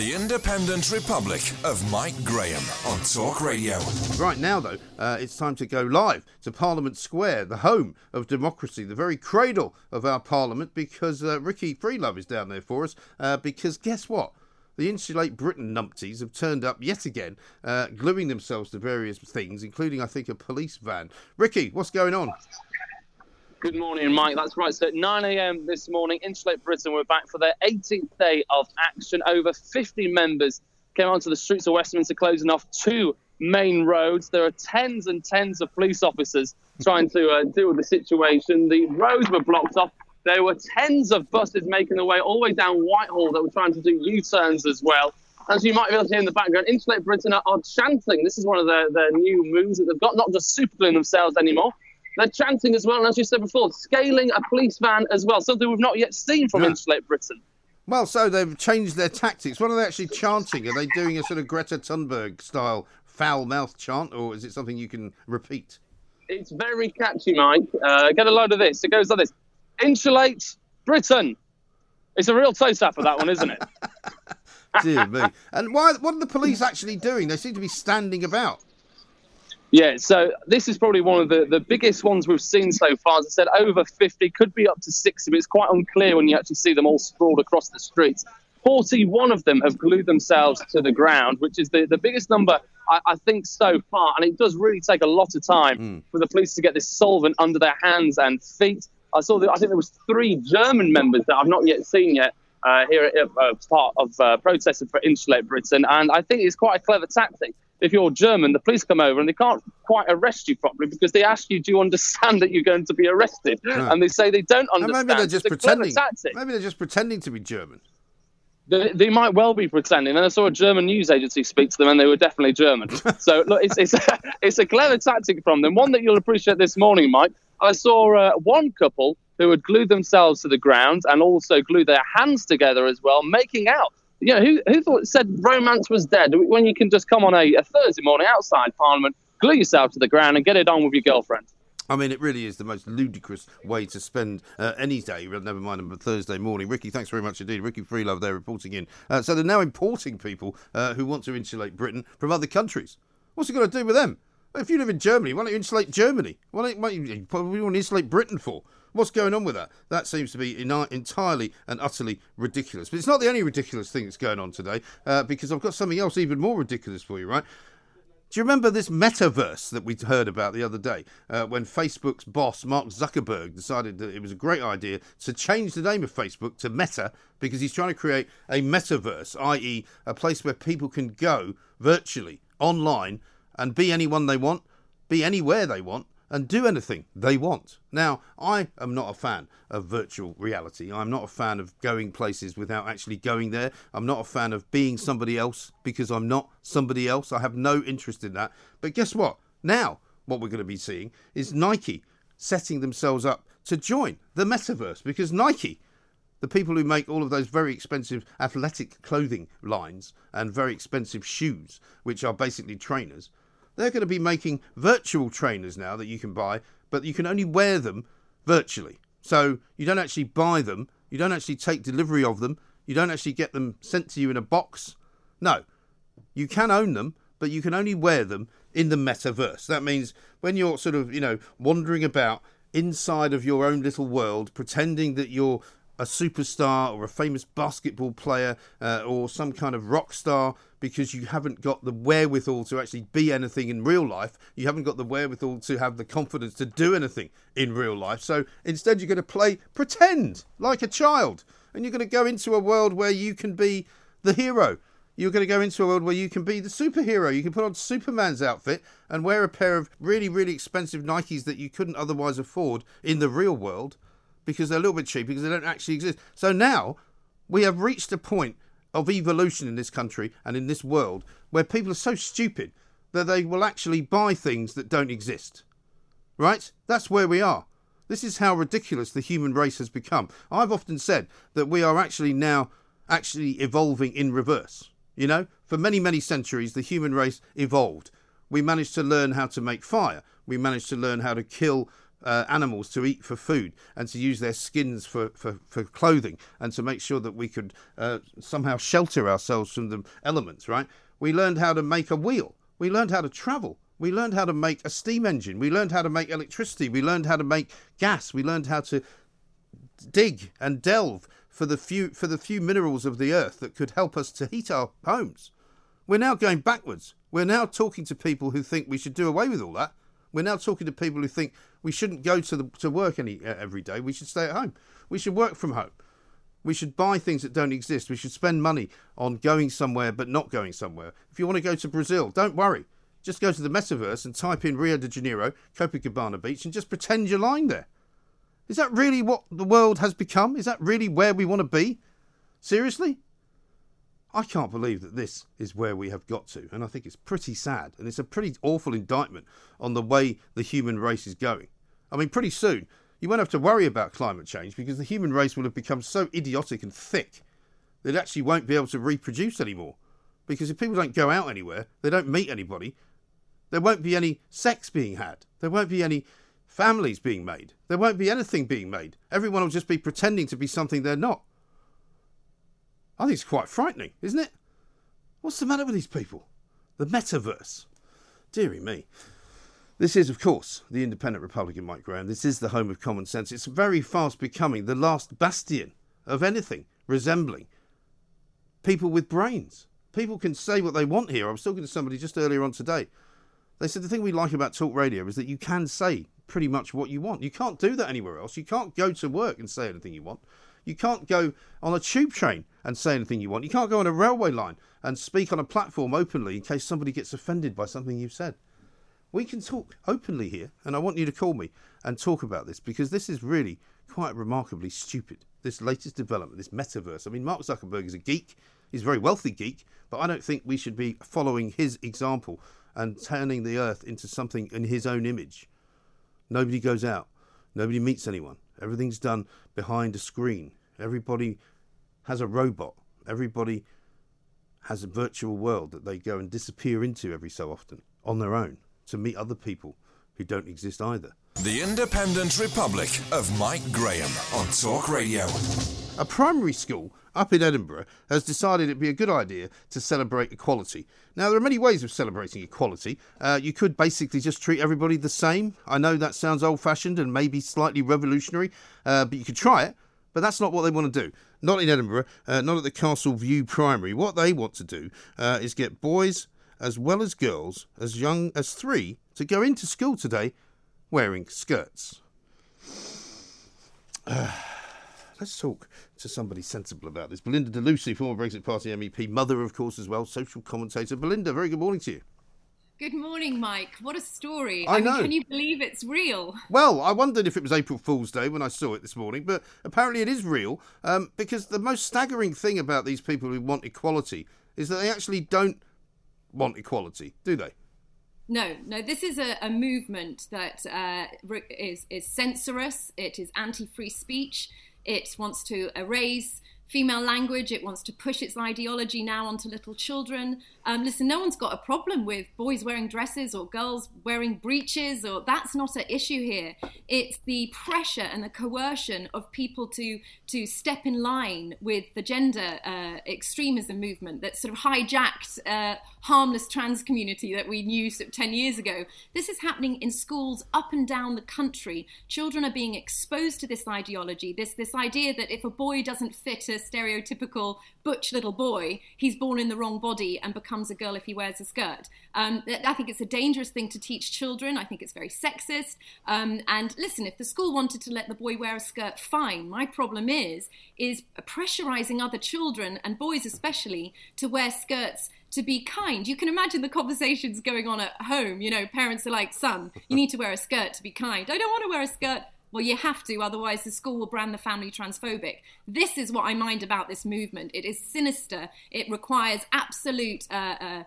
The Independent Republic of Mike Graham on Talk Radio. Right now, though, uh, it's time to go live to Parliament Square, the home of democracy, the very cradle of our Parliament, because uh, Ricky Freelove is down there for us. Uh, because guess what? The Insulate Britain numpties have turned up yet again, uh, gluing themselves to various things, including, I think, a police van. Ricky, what's going on? Good morning, Mike. That's right. So at 9 a.m. this morning, Insulate Britain were back for their 18th day of action. Over 50 members came onto the streets of Westminster, closing off two main roads. There are tens and tens of police officers trying to uh, deal with the situation. The roads were blocked off. There were tens of buses making their way all the way down Whitehall that were trying to do U-turns as well. As you might be able to hear in the background, Insulate Britain are, are chanting. This is one of their, their new moves that they've got, not just supergluing themselves anymore. They're chanting as well, and as you said before, scaling a police van as well, something we've not yet seen from Yeah. Insulate Britain. Well, so they've changed their tactics. What are they actually chanting? Are they doing a sort of Greta Thunberg style foul mouth chant, or is it something you can repeat? It's very catchy, Mike. Uh, get a load of this. It goes like this Insulate Britain. It's a real toe for that one, isn't it? Dear me. And why? What are the police actually doing? They seem to be standing about. Yeah, so this is probably one of the, the biggest ones we've seen so far. As I said, over 50, could be up to 60, but it's quite unclear when you actually see them all sprawled across the streets. 41 of them have glued themselves to the ground, which is the, the biggest number, I, I think, so far. And it does really take a lot of time for the police to get this solvent under their hands and feet. I saw that I think there was three German members that I've not yet seen yet uh, here at uh, part of uh, protesting for Insulate Britain, and I think it's quite a clever tactic. If you're German, the police come over and they can't quite arrest you properly because they ask you, "Do you understand that you're going to be arrested?" Yeah. And they say they don't And understand. maybe they're just It's pretending. Maybe they're just pretending to be German. They, they might well be pretending. And I saw a German news agency speak to them, and they were definitely German. so look, it's it's a, it's a clever tactic from them. One that you'll appreciate this morning, Mike. I saw uh, one couple who had glued themselves to the ground and also glued their hands together as well, making out. You know, who who thought said romance was dead when you can just come on a, a Thursday morning outside Parliament, glue yourself to the ground, and get it on with your girlfriend. I mean, it really is the most ludicrous way to spend uh, any day, never mind on a Thursday morning. Ricky, thanks very much indeed. Ricky Freelove there reporting in. Uh, so they're now importing people uh, who want to insulate Britain from other countries. What's it got to do with them? If you live in Germany, why don't you insulate Germany? Why don't you, what do you want to insulate Britain for? What's going on with that? That seems to be entirely and utterly ridiculous. But it's not the only ridiculous thing that's going on today, uh, because I've got something else even more ridiculous for you, right? Do you remember this metaverse that we heard about the other day uh, when Facebook's boss, Mark Zuckerberg, decided that it was a great idea to change the name of Facebook to Meta because he's trying to create a metaverse, i.e., a place where people can go virtually, online, and be anyone they want, be anywhere they want, and do anything they want. Now, I am not a fan of virtual reality. I'm not a fan of going places without actually going there. I'm not a fan of being somebody else because I'm not somebody else. I have no interest in that. But guess what? Now, what we're going to be seeing is Nike setting themselves up to join the metaverse because Nike the people who make all of those very expensive athletic clothing lines and very expensive shoes, which are basically trainers, they're going to be making virtual trainers now that you can buy, but you can only wear them virtually. So you don't actually buy them, you don't actually take delivery of them, you don't actually get them sent to you in a box. No, you can own them, but you can only wear them in the metaverse. That means when you're sort of, you know, wandering about inside of your own little world, pretending that you're a superstar or a famous basketball player uh, or some kind of rock star because you haven't got the wherewithal to actually be anything in real life. You haven't got the wherewithal to have the confidence to do anything in real life. So instead, you're going to play pretend like a child and you're going to go into a world where you can be the hero. You're going to go into a world where you can be the superhero. You can put on Superman's outfit and wear a pair of really, really expensive Nikes that you couldn't otherwise afford in the real world because they're a little bit cheap because they don't actually exist. So now we have reached a point of evolution in this country and in this world where people are so stupid that they will actually buy things that don't exist. Right? That's where we are. This is how ridiculous the human race has become. I've often said that we are actually now actually evolving in reverse. You know, for many, many centuries, the human race evolved. We managed to learn how to make fire. We managed to learn how to kill uh, animals to eat for food and to use their skins for, for, for clothing and to make sure that we could uh, somehow shelter ourselves from the elements, right? We learned how to make a wheel. We learned how to travel. We learned how to make a steam engine. We learned how to make electricity. We learned how to make gas. We learned how to dig and delve for the few for the few minerals of the earth that could help us to heat our homes. We're now going backwards. We're now talking to people who think we should do away with all that. We're now talking to people who think we shouldn't go to the to work any uh, every day. We should stay at home. We should work from home. We should buy things that don't exist. We should spend money on going somewhere but not going somewhere. If you want to go to Brazil, don't worry. Just go to the metaverse and type in Rio de Janeiro, Copacabana Beach, and just pretend you're lying there. Is that really what the world has become? Is that really where we want to be? Seriously? I can't believe that this is where we have got to, and I think it's pretty sad, and it's a pretty awful indictment on the way the human race is going. I mean, pretty soon, you won't have to worry about climate change because the human race will have become so idiotic and thick that it actually won't be able to reproduce anymore. Because if people don't go out anywhere, they don't meet anybody, there won't be any sex being had. There won't be any families being made. There won't be anything being made. Everyone will just be pretending to be something they're not. I think it's quite frightening, isn't it? What's the matter with these people? The metaverse. Deary me. This is, of course, the independent Republican Mike Graham. This is the home of common sense. It's very fast becoming the last bastion of anything resembling people with brains. People can say what they want here. I was talking to somebody just earlier on today they said the thing we like about talk radio is that you can say pretty much what you want. You can't do that anywhere else. You can't go to work and say anything you want. You can't go on a tube train and say anything you want. You can't go on a railway line and speak on a platform openly in case somebody gets offended by something you've said. We can talk openly here, and I want you to call me and talk about this because this is really quite remarkably stupid. This latest development, this metaverse. I mean, Mark Zuckerberg is a geek. He's a very wealthy geek, but I don't think we should be following his example and turning the earth into something in his own image. Nobody goes out. Nobody meets anyone. Everything's done behind a screen. Everybody has a robot. Everybody has a virtual world that they go and disappear into every so often on their own to meet other people who don't exist either. The Independent Republic of Mike Graham on Talk Radio. A primary school up in Edinburgh has decided it'd be a good idea to celebrate equality. Now, there are many ways of celebrating equality. Uh, you could basically just treat everybody the same. I know that sounds old fashioned and maybe slightly revolutionary, uh, but you could try it. But that's not what they want to do. Not in Edinburgh, uh, not at the Castle View Primary. What they want to do uh, is get boys as well as girls, as young as three, to go into school today wearing skirts. let's talk to somebody sensible about this. Belinda de Lucy, former Brexit Party MEP, mother, of course, as well, social commentator. Belinda, very good morning to you. Good morning, Mike. What a story. I, I know. Mean, can you believe it's real? Well, I wondered if it was April Fool's Day when I saw it this morning, but apparently it is real um, because the most staggering thing about these people who want equality is that they actually don't want equality, do they? No, no. This is a, a movement that uh, is is censorious. It is anti-free speech. It wants to erase female language. It wants to push its ideology now onto little children. Um, listen, no one's got a problem with boys wearing dresses or girls wearing breeches, or that's not an issue here. It's the pressure and the coercion of people to to step in line with the gender uh, extremism movement that sort of hijacked uh, harmless trans community that we knew 10 years ago. This is happening in schools up and down the country. Children are being exposed to this ideology, this, this idea that if a boy doesn't fit a stereotypical butch little boy, he's born in the wrong body and becomes a girl if he wears a skirt. Um, I think it's a dangerous thing to teach children. I think it's very sexist. Um, and listen, if the school wanted to let the boy wear a skirt, fine. My problem is, is pressurizing other children and boys especially to wear skirts to be kind. You can imagine the conversations going on at home. You know, parents are like, son, you need to wear a skirt to be kind. I don't want to wear a skirt. Well, you have to, otherwise, the school will brand the family transphobic. This is what I mind about this movement. It is sinister. It requires absolute. Uh, uh,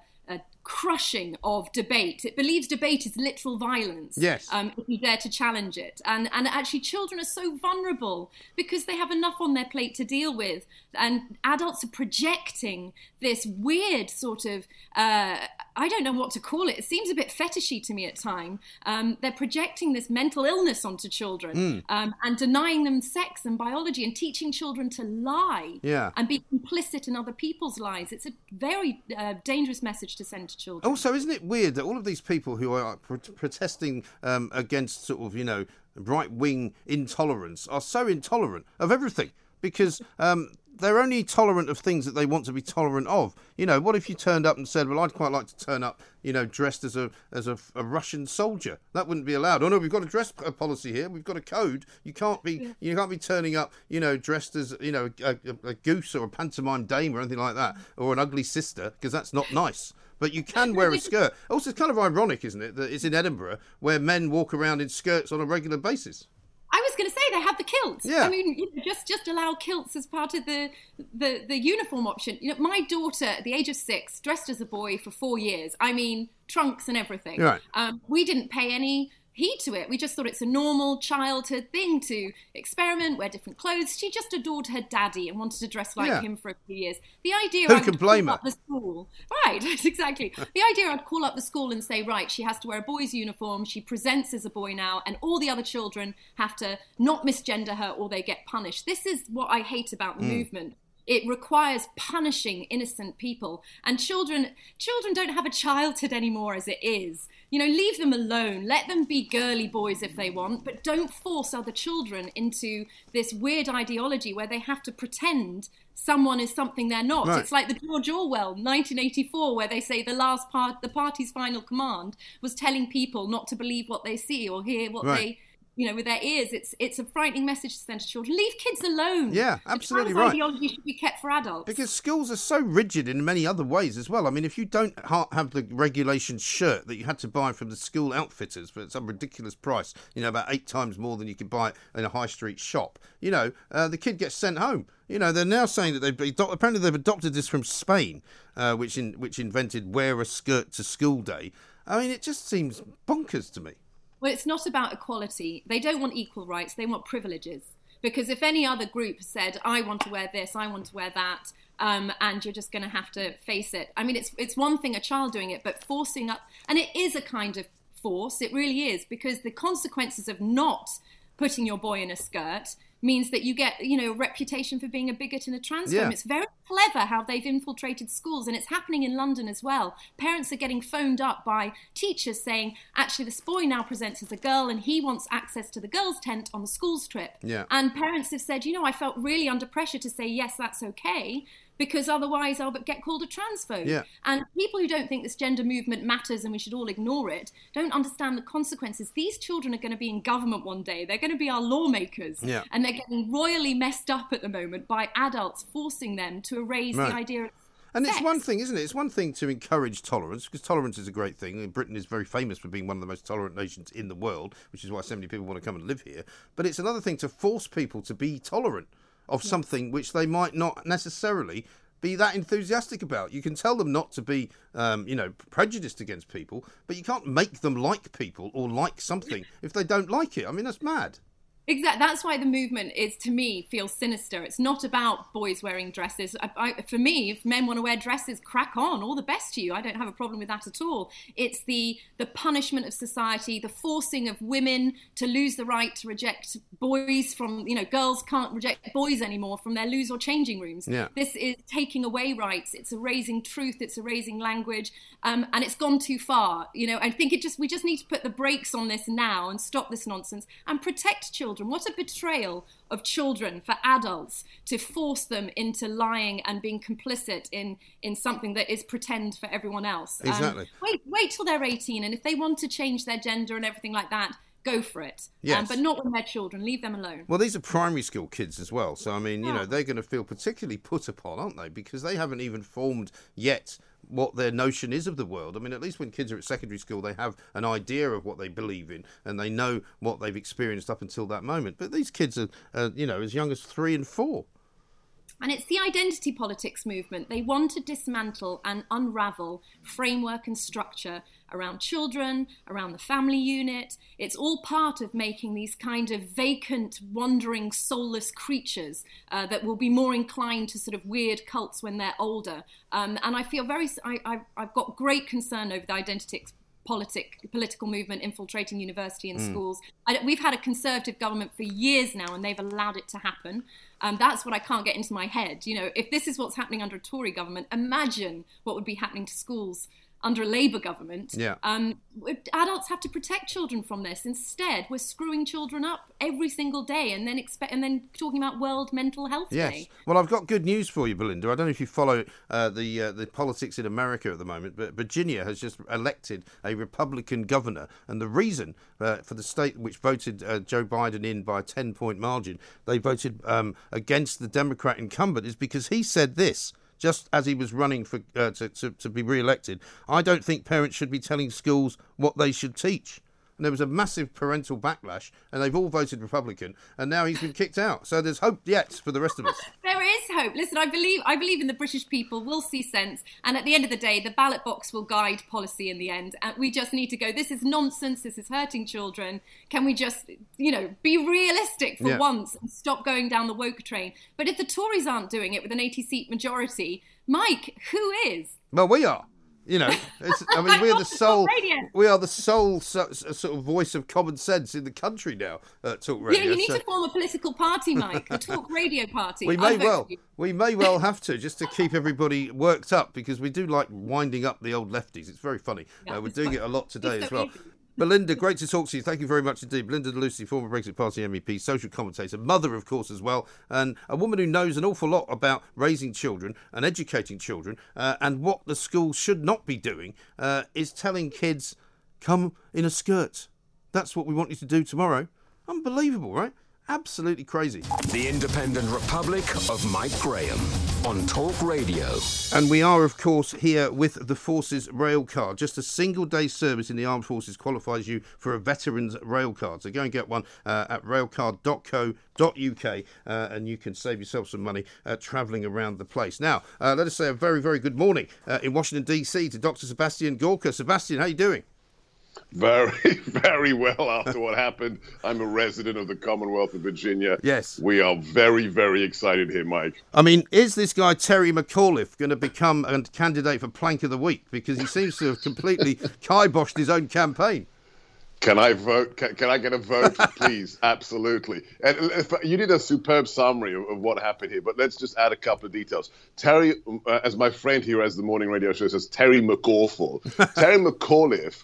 crushing of debate. It believes debate is literal violence. Yes. Um, if you dare to challenge it, and and actually, children are so vulnerable because they have enough on their plate to deal with, and adults are projecting this weird sort of uh, I don't know what to call it. It seems a bit fetishy to me at time. Um, they're projecting this mental illness onto children Mm. um, and denying them sex and biology and teaching children to lie Yeah. and be complicit in other people's lies. It's a very uh, dangerous message to send to children. Also, isn't it weird that all of these people who are pro- protesting um, against sort of, you know, right wing intolerance are so intolerant of everything because um, they're only tolerant of things that they want to be tolerant of. You know, what if you turned up and said, "Well, I'd quite like to turn up, you know, dressed as a as a, a Russian soldier"? That wouldn't be allowed. Oh no, we've got a dress policy here. We've got a code. You can't be you can't be turning up, you know, dressed as you know a, a, a goose or a pantomime dame or anything like that, or an ugly sister, because that's not nice. But you can wear a skirt. Also, it's kind of ironic, isn't it, that it's in Edinburgh where men walk around in skirts on a regular basis. I was going to say they have the kilts. Yeah. I mean, you know, just just allow kilts as part of the, the the uniform option. You know, my daughter at the age of six dressed as a boy for four years. I mean, trunks and everything. Right. Um, we didn't pay any heed to it. We just thought it's a normal childhood thing to experiment, wear different clothes. She just adored her daddy and wanted to dress like Yeah. him for a few years. The idea Who I can blame her? up the school, right? exactly. the idea I'd call up the school and say, right, she has to wear a boy's uniform. She presents as a boy now, and all the other children have to not misgender her or they get punished. This is what I hate about the Mm. movement it requires punishing innocent people and children children don't have a childhood anymore as it is you know leave them alone let them be girly boys if they want but don't force other children into this weird ideology where they have to pretend someone is something they're not Right. it's like the george orwell 1984 where they say the last part the party's final command was telling people not to believe what they see or hear what Right. they you know, with their ears, it's it's a frightening message to send to children. Leave kids alone. Yeah, absolutely right. Ideology should be kept for adults. Because schools are so rigid in many other ways as well. I mean, if you don't ha- have the regulation shirt that you had to buy from the school outfitters for some ridiculous price, you know, about eight times more than you could buy it in a high street shop, you know, uh, the kid gets sent home. You know, they're now saying that they've apparently they've adopted this from Spain, uh, which in, which invented wear a skirt to school day. I mean, it just seems bonkers to me. Well, it's not about equality. They don't want equal rights. They want privileges. Because if any other group said, "I want to wear this, I want to wear that," um, and you're just going to have to face it. I mean, it's it's one thing a child doing it, but forcing up, and it is a kind of force. It really is because the consequences of not putting your boy in a skirt means that you get, you know, a reputation for being a bigot and a transphobe. Yeah. It's very clever how they've infiltrated schools, and it's happening in London as well. Parents are getting phoned up by teachers saying, actually, this boy now presents as a girl and he wants access to the girls' tent on the school's trip. Yeah. And parents have said, you know, I felt really under pressure to say, yes, that's okay. Because otherwise, I'll get called a transphobe. Yeah. And people who don't think this gender movement matters and we should all ignore it don't understand the consequences. These children are going to be in government one day. They're going to be our lawmakers. Yeah. And they're getting royally messed up at the moment by adults forcing them to erase Right. the idea of And it's one thing, isn't it? It's one thing to encourage tolerance because tolerance is a great thing. And Britain is very famous for being one of the most tolerant nations in the world, which is why so many people want to come and live here. But it's another thing to force people to be tolerant of something which they might not necessarily be that enthusiastic about. You can tell them not to be, um, you know, prejudiced against people, but you can't make them like people or like something if they don't like it. I mean, that's mad. Exactly. That's why the movement is, to me, feels sinister. It's not about boys wearing dresses. I, I, for me, if men want to wear dresses, crack on. All the best to you. I don't have a problem with that at all. It's the the punishment of society, the forcing of women to lose the right to reject boys from, you know, girls can't reject boys anymore from their lose or changing rooms. Yeah. This is taking away rights. It's erasing truth. It's erasing language, um, and it's gone too far. You know, I think it just we just need to put the brakes on this now and stop this nonsense and protect children. What a betrayal of children for adults to force them into lying and being complicit in in something that is pretend for everyone else. Um, Exactly. wait, wait till they're 18, and if they want to change their gender and everything like that, go for it. Um, but not when they're children. Leave them alone. Well, these are primary school kids as well. So, I mean, you know, they're going to feel particularly put upon, aren't they? Because they haven't even formed yet what their notion is of the world. I mean, at least when kids are at secondary school, they have an idea of what they believe in and they know what they've experienced up until that moment. But these kids are, uh, you know, as young as three and four. And it's the identity politics movement. They want to dismantle and unravel framework and structure around children, around the family unit. It's all part of making these kind of vacant, wandering, soulless creatures uh, that will be more inclined to sort of weird cults when they're older. Um, and I feel very, I, I've, I've got great concern over the identity politic political movement infiltrating university and Mm. schools. I, we've had a conservative government for years now, and they've allowed it to happen. Um, that's what I can't get into my head. You know, if this is what's happening under a Tory government, imagine what would be happening to schools under a Labour government. Yeah. Um, adults have to protect children from this. Instead, we're screwing children up every single day, and then expect, and then talking about World Mental Health Yes. Day. Well, I've got good news for you, Belinda. I don't know if you follow uh, the uh, the politics in America at the moment, but Virginia has just elected a Republican governor, and the reason uh, for the state which voted uh, Joe Biden in by a ten point margin, they voted um, against the Democrat incumbent, is because he said this. Just as he was running for uh, to, to to be re-elected, I don't think parents should be telling schools what they should teach. And there was a massive parental backlash, and they've all voted Republican, and now he's been kicked out. So there's hope yet for the rest of us. There is hope. Listen, I believe I believe in the British people will see sense, and at the end of the day, the ballot box will guide policy in the end. And we just need to go. This is nonsense. This is hurting children. Can we just, you know, be realistic for Yeah. once and stop going down the woke train? But if the Tories aren't doing it with an 80 seat majority, Mike, who is? Well, we are. You know, it's, I mean, we're the sole. We are the sole so, so- sort of voice of common sense in the country now. Uh, Talk radio. know, you need so to form a political party, Mike, the Talk Radio Party. we may well, we may well have to just to keep everybody worked up because we do like winding up the old lefties. It's very funny. Yeah, uh, we're doing fun. it a lot today It's as so well. easy. Belinda, great to talk to you. Thank you very much indeed. Belinda Lucy, former Brexit Party MEP, social commentator, mother, of course, as well, and a woman who knows an awful lot about raising children and educating children. Uh, and what the schools should not be doing uh, is telling kids, come in a skirt. That's what we want you to do tomorrow. Unbelievable, right? Absolutely crazy. The Independent Republic of Mike Graham on Talk Radio. And we are, of course, here with the Forces Rail Card. Just a single day service in the Armed Forces qualifies you for a Veterans Rail Card. So go and get one uh, at railcard.co.uk uh, and you can save yourself some money uh, travelling around the place. Now, uh, let us say a very, very good morning uh, in Washington, D.C. to Dr. Sebastian Gorka. Sebastian, how are you doing? Very, very well after what happened. I'm a resident of the Commonwealth of Virginia. Yes. We are very, very excited here, Mike. I mean, is this guy Terry McAuliffe going to become a candidate for Plank of the Week? Because he seems to have completely kiboshed his own campaign. Can I vote? Can, can I get a vote, please? Absolutely. And if, you did a superb summary of, of what happened here, but let's just add a couple of details. Terry, uh, as my friend here, as the morning radio show says, Terry McAwful. Terry McAuliffe.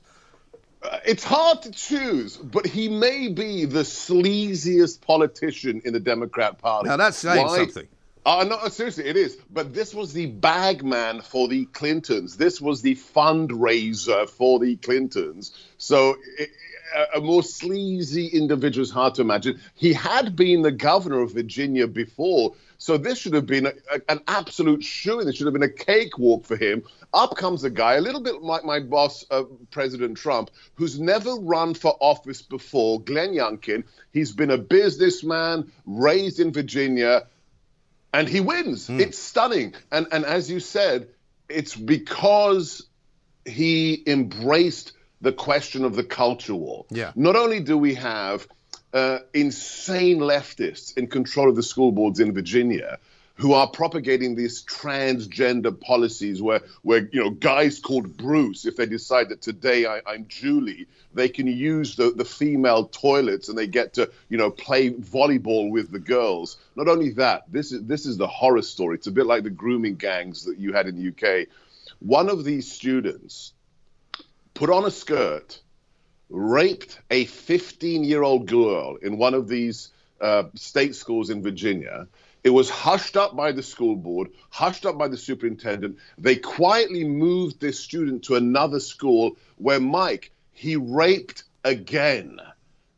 Uh, it's hard to choose, but he may be the sleaziest politician in the Democrat Party. Now, that's saying Why? something. Uh, no, seriously, it is. But this was the bagman for the Clintons. This was the fundraiser for the Clintons. So it, a- a more sleazy individual is hard to imagine. He had been the governor of Virginia before, so this should have been a, a- an absolute shoe. This should have been a cakewalk for him. Up comes a guy, a little bit like my boss, uh, President Trump, who's never run for office before, Glenn Youngkin. He's been a businessman, raised in Virginia, and he wins. It's stunning. And and as you said, it's because he embraced the question of the culture war. Yeah. Not only do we have uh, insane leftists in control of the school boards in Virginia who are propagating these transgender policies where, where you know, guys called Bruce, if they decide that today I, am Julie, they can use the, the female toilets and they get to, you know, play volleyball with the girls. Not only that, this is this is the horror story. It's a bit like the grooming gangs that you had in the UK. One of these students put on a skirt, raped a 15 year old girl in one of these uh, state schools in Virginia it was hushed up by the school board, hushed up by the superintendent. They quietly moved this student to another school where Mike, he raped again.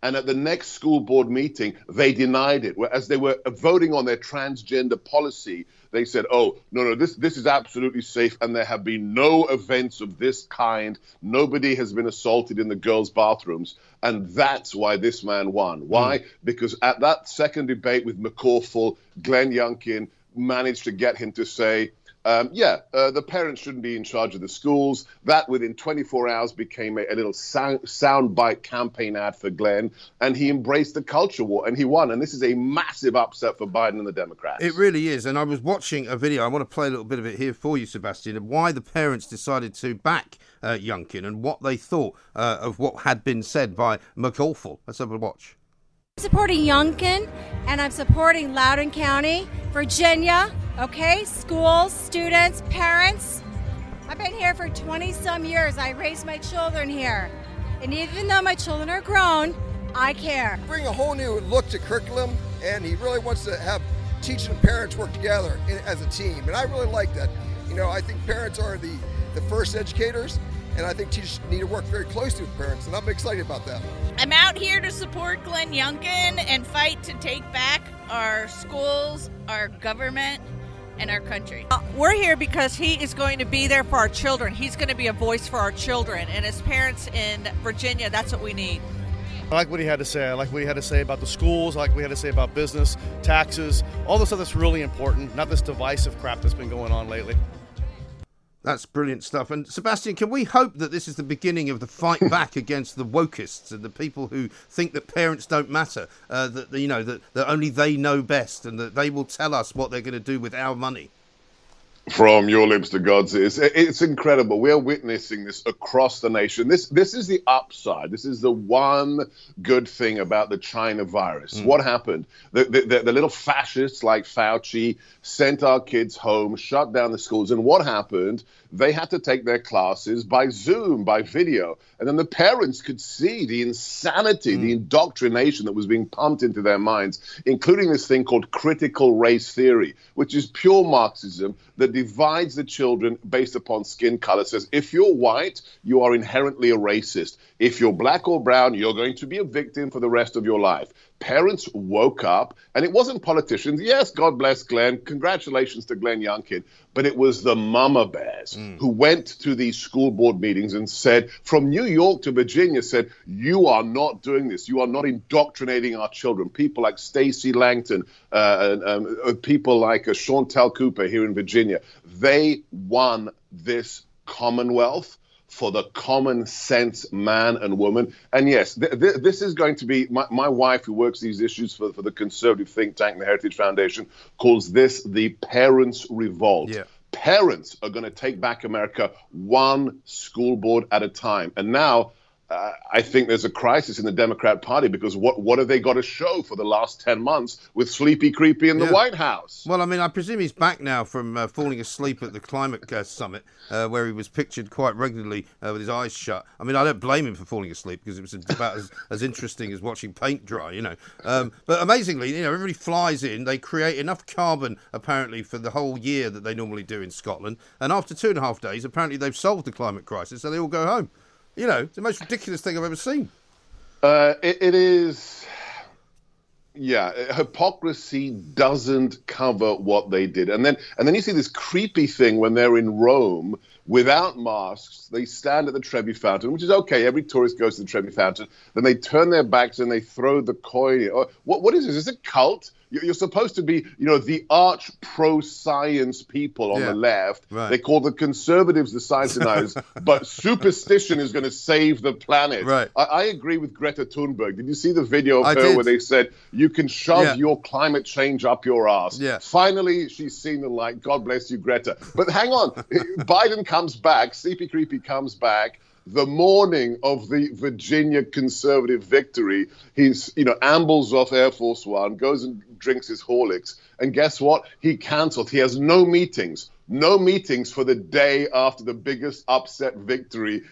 And at the next school board meeting, they denied it. As they were voting on their transgender policy, they said, "Oh, no, no, this this is absolutely safe, and there have been no events of this kind. Nobody has been assaulted in the girls' bathrooms." And that's why this man won. Why? Mm. Because at that second debate with McAuliffe, Glenn Youngkin managed to get him to say, um, yeah, uh, the parents shouldn't be in charge of the schools. That within 24 hours became a, a little sound, soundbite campaign ad for Glenn, and he embraced the culture war and he won. And this is a massive upset for Biden and the Democrats. It really is. And I was watching a video. I want to play a little bit of it here for you, Sebastian, of why the parents decided to back uh, Youngkin and what they thought uh, of what had been said by McAuliffe. Let's have a watch. Supporting Youngkin and I'm supporting Loudoun County, Virginia, okay? Schools, students, parents. I've been here for 20 some years. I raised my children here. And even though my children are grown, I care. Bring a whole new look to curriculum, and he really wants to have teaching and parents work together as a team. And I really like that. You know, I think parents are the, the first educators, and I think teachers need to work very closely with parents, and I'm excited about that. I'm out here to support Glenn Youngkin and fight to take back our schools, our government, and our country. Uh, we're here because he is going to be there for our children. He's going to be a voice for our children, and as parents in Virginia, that's what we need. I like what he had to say. I like what he had to say about the schools. I like what he had to say about business, taxes, all the stuff that's really important, not this divisive crap that's been going on lately. That's brilliant stuff. And Sebastian, can we hope that this is the beginning of the fight back against the wokists and the people who think that parents don't matter, uh, that you know that, that only they know best, and that they will tell us what they're going to do with our money? From your lips to God's ears. It's incredible. We are witnessing this across the nation. This this is the upside. This is the one good thing about the China virus. Mm. What happened? The, the, the, little fascists like Fauci sent our kids home, shut down the schools, and what happened? They had to take their classes by Zoom, by video, and then the parents could see the insanity, mm. the indoctrination that was being pumped into their minds, including this thing called critical race theory, which is pure Marxism that divides the children based upon skin color. Says if you're white, you are inherently a racist. If you're black or brown, you're going to be a victim for the rest of your life. Parents woke up, and it wasn't politicians. Yes, God bless Glenn. Congratulations to Glenn Youngkin. But it was the mama bears mm. who went to these school board meetings and said, from New York to Virginia, said, You are not doing this. You are not indoctrinating our children. People like Stacey Langton, uh, and um, uh, people like uh, Cooper here in Virginia, they won this Commonwealth for the common sense man and woman. And yes, th- th- this is going to be my, my wife, who works these issues for, for the conservative think tank, the Heritage Foundation, calls this the parents' revolt. Yeah. Parents are going to take back America one school board at a time. And now uh, I think there's a crisis in the Democrat Party because what what have they got to show for the last ten months with Sleepy Creepy in the yeah. White House? Well, I mean, I presume he's back now from uh, falling asleep at the climate uh, summit, uh, where he was pictured quite regularly uh, with his eyes shut. I mean, I don't blame him for falling asleep because it was about as, as interesting as watching paint dry, you know. Um, but amazingly, you know, everybody flies in. They create enough carbon apparently for the whole year that they normally do in Scotland, and after two and a half days, apparently they've solved the climate crisis, so they all go home. You know, the most ridiculous thing I've ever seen. Uh, it, it is. Yeah, hypocrisy doesn't cover what they did, and then and then you see this creepy thing when they're in Rome without masks. They stand at the Trevi Fountain, which is okay. Every tourist goes to the Trevi Fountain. Then they turn their backs and they throw the coin. Oh, what what is this? Is this a cult? You- You're supposed to be, you know, the arch pro-science people on Yeah. the left. Right. They call the conservatives the science deniers, but superstition is going to save the planet. Right. I, I agree with Greta Thunberg. Did you see the video of I her did. where they said you can shove Yeah. your climate change up your ass? Yeah. Finally, she's seen the light. God bless you, Greta. But hang on, Biden comes back. Sleepy Creepy comes back. The morning of the Virginia conservative victory, he's you know ambles off Air Force One, goes and drinks his Horlicks, and guess what? He cancelled. He has no meetings, no meetings for the day after the biggest upset victory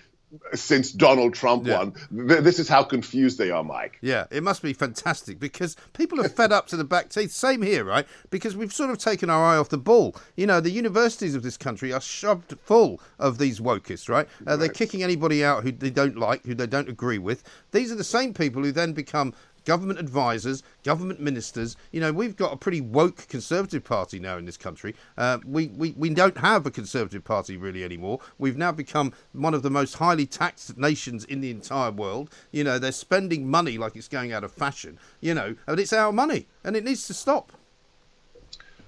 since Donald Trump won. Th- This is how confused they are, Mike. Yeah, it must be fantastic because people are fed up to the back teeth. Same here, right? Because we've sort of taken our eye off the ball. You know, the universities of this country are shoved full of these wokists, right? Uh, They're kicking anybody out who they don't like, who they don't agree with. These are the same people who then become government advisors, government ministers. You know, we've got a pretty woke Conservative Party now in this country. Uh, we, we, we don't have a Conservative Party really anymore. We've now become one of the most highly taxed nations in the entire world. You know, they're spending money like it's going out of fashion, you know, and it's our money and it needs to stop.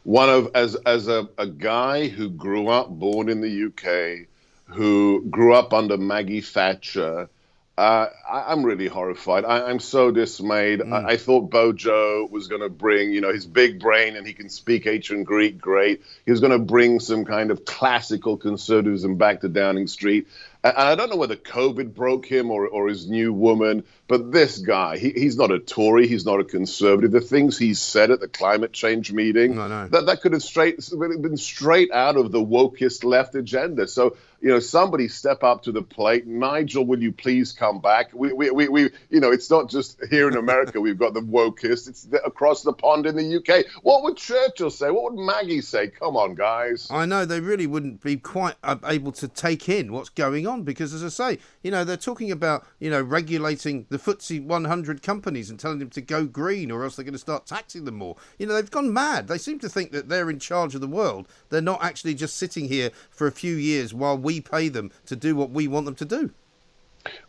one of as as a, a guy who grew up born in the UK, who grew up under Maggie Thatcher. Uh, I, I'm really horrified. I, I'm so dismayed. I, I thought Bojo was going to bring, you know, his big brain and he can speak ancient Greek great. He was going to bring some kind of classical conservatism back to Downing Street. And I don't know whether COVID broke him or, or his new woman, but this guy, he, he's not a Tory, he's not a conservative. The things he said at the climate change meeting, that, that could have straight been straight out of the wokest left agenda. So, you know, somebody step up to the plate. Nigel, will you please come back? We, we, we, we you know, it's not just here in America we've got the wokest, it's the, across the pond in the UK. What would Churchill say? What would Maggie say? Come on, guys. I know they really wouldn't be quite able to take in what's going on because, as I say, you know, they're talking about, you know, regulating the FTSE 100 companies and telling them to go green or else they're going to start taxing them more. You know, they've gone mad. They seem to think that they're in charge of the world. They're not actually just sitting here for a few years while we pay them to do what we want them to do.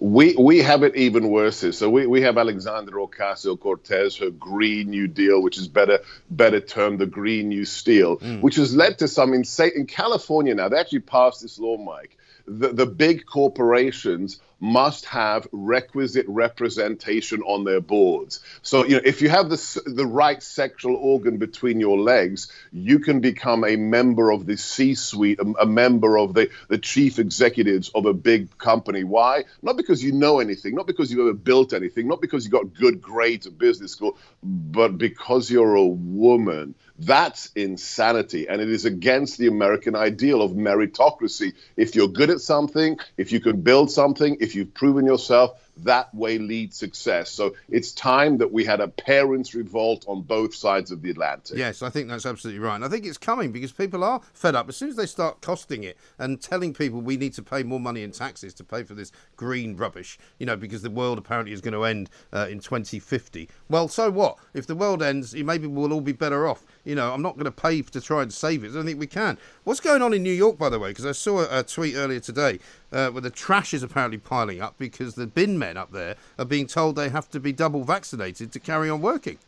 We we have it even worse. So we, we have Alexandria Ocasio Cortez, her Green New Deal, which is better better termed the Green New Steel, mm. which has led to some insane in California now. They actually passed this law, Mike. The the big corporations must have requisite representation on their boards. So you know, if you have the the right sexual organ between your legs, you can become a member of the C-suite, a, a member of the the chief executives of a big company. Why? Not because you know anything, not because you've ever built anything, not because you got good grades at business school, but because you're a woman. That's insanity, and it is against the American ideal of meritocracy. If you're good at something, if you can build something, if you've proven yourself, that way lead success. So it's time that we had a parents' revolt on both sides of the Atlantic. Yes, I think that's absolutely right. And I think it's coming because people are fed up. As soon as they start costing it and telling people we need to pay more money in taxes to pay for this green rubbish, you know, because the world apparently is going to end uh, in 2050. Well, so what? If the world ends, maybe we'll all be better off. You know, I'm not going to pay to try and save it. I don't think we can. What's going on in New York, by the way? Because I saw a, a tweet earlier today uh, where the trash is apparently piling up because the bin men up there are being told they have to be double vaccinated to carry on working.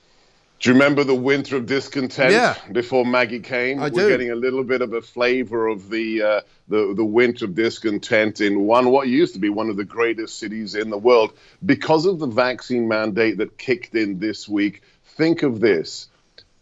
Do you remember the winter of discontent Yeah. before Maggie came? I We're do. getting a little bit of a flavor of the, uh, the the winter of discontent in one what used to be one of the greatest cities in the world because of the vaccine mandate that kicked in this week. Think of this: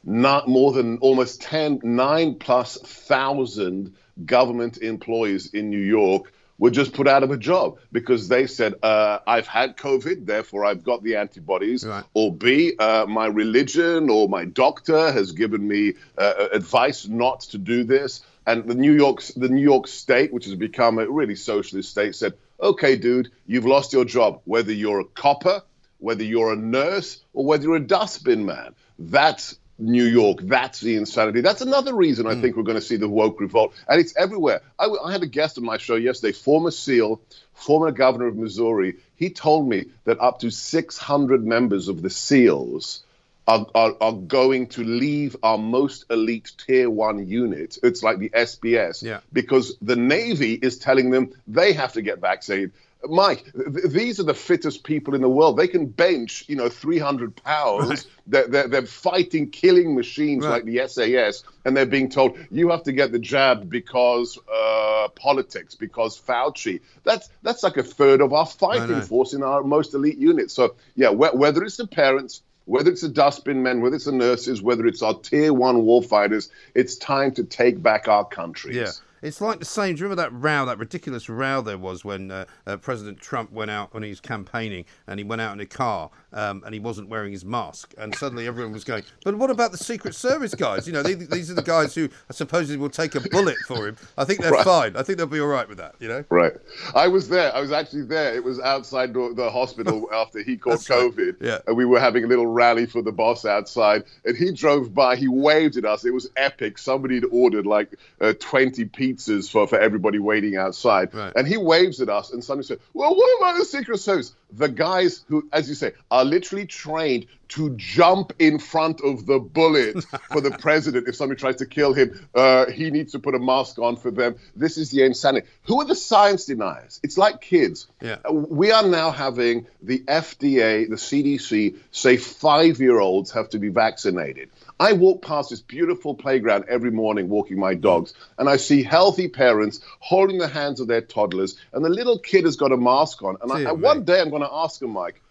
not more than almost 10, 9 plus thousand government employees in New York were just put out of a job because they said, uh, I've had COVID, therefore I've got the antibodies, or B, uh, my religion or my doctor has given me uh, advice not to do this. And the New York, the New York State, which has become a really socialist state, said, "Okay, dude, you've lost your job. Whether you're a copper, whether you're a nurse, or whether you're a dustbin man, that's New York. That's the insanity. That's another reason I hmm. think we're going to see the woke revolt, and it's everywhere. I, I had a guest on my show yesterday, former SEAL, former governor of Missouri. He told me that up to 600 members of the SEALs are, are, are going to leave our most elite tier one unit. It's like the SBS Yeah. because the Navy is telling them they have to get vaccinated. Mike, th- these are the fittest people in the world. They can bench, you know, 300 pounds. Right. They're, they're, they're, fighting killing machines right. like the SAS, and they're being told, you have to get the jab because uh, politics, because Fauci. That's, that's like a third of our fighting force in our most elite units. So, yeah, wh- whether it's the parents, whether it's the dustbin men, whether it's the nurses, whether it's our tier one warfighters, it's time to take back our countries. Yeah. It's like the same. Do you remember that row, that ridiculous row there was when uh, uh, President Trump went out when he was campaigning and he went out in a car um, and he wasn't wearing his mask, and suddenly everyone was going, "But what about the Secret Service guys? You know, they, these are the guys who I supposedly will take a bullet for him. I think they're right. fine. I think they'll be all right with that. You know." Right. I was there. I was actually there. It was outside the, the hospital after he caught COVID. Right. Yeah. And we were having a little rally for the boss outside, and he drove by. He waved at us. It was epic. Somebody had ordered like uh, 20 pizzas for for everybody waiting outside. Right. And he waves at us, and somebody said, Well, what about the Secret Service? The guys who, as you say, are literally trained to jump in front of the bullet for the president if somebody tries to kill him. Uh, he needs to put a mask on for them. This is the insanity. Who are the science deniers? It's like kids. Yeah. Uh, we are now having the FDA, the CDC, say five year olds have to be vaccinated. I walk past this beautiful playground every morning walking my dogs, and I see healthy parents holding the hands of their toddlers, and the little kid has got a mask on. And I, one day I'm going to ask him, Mike,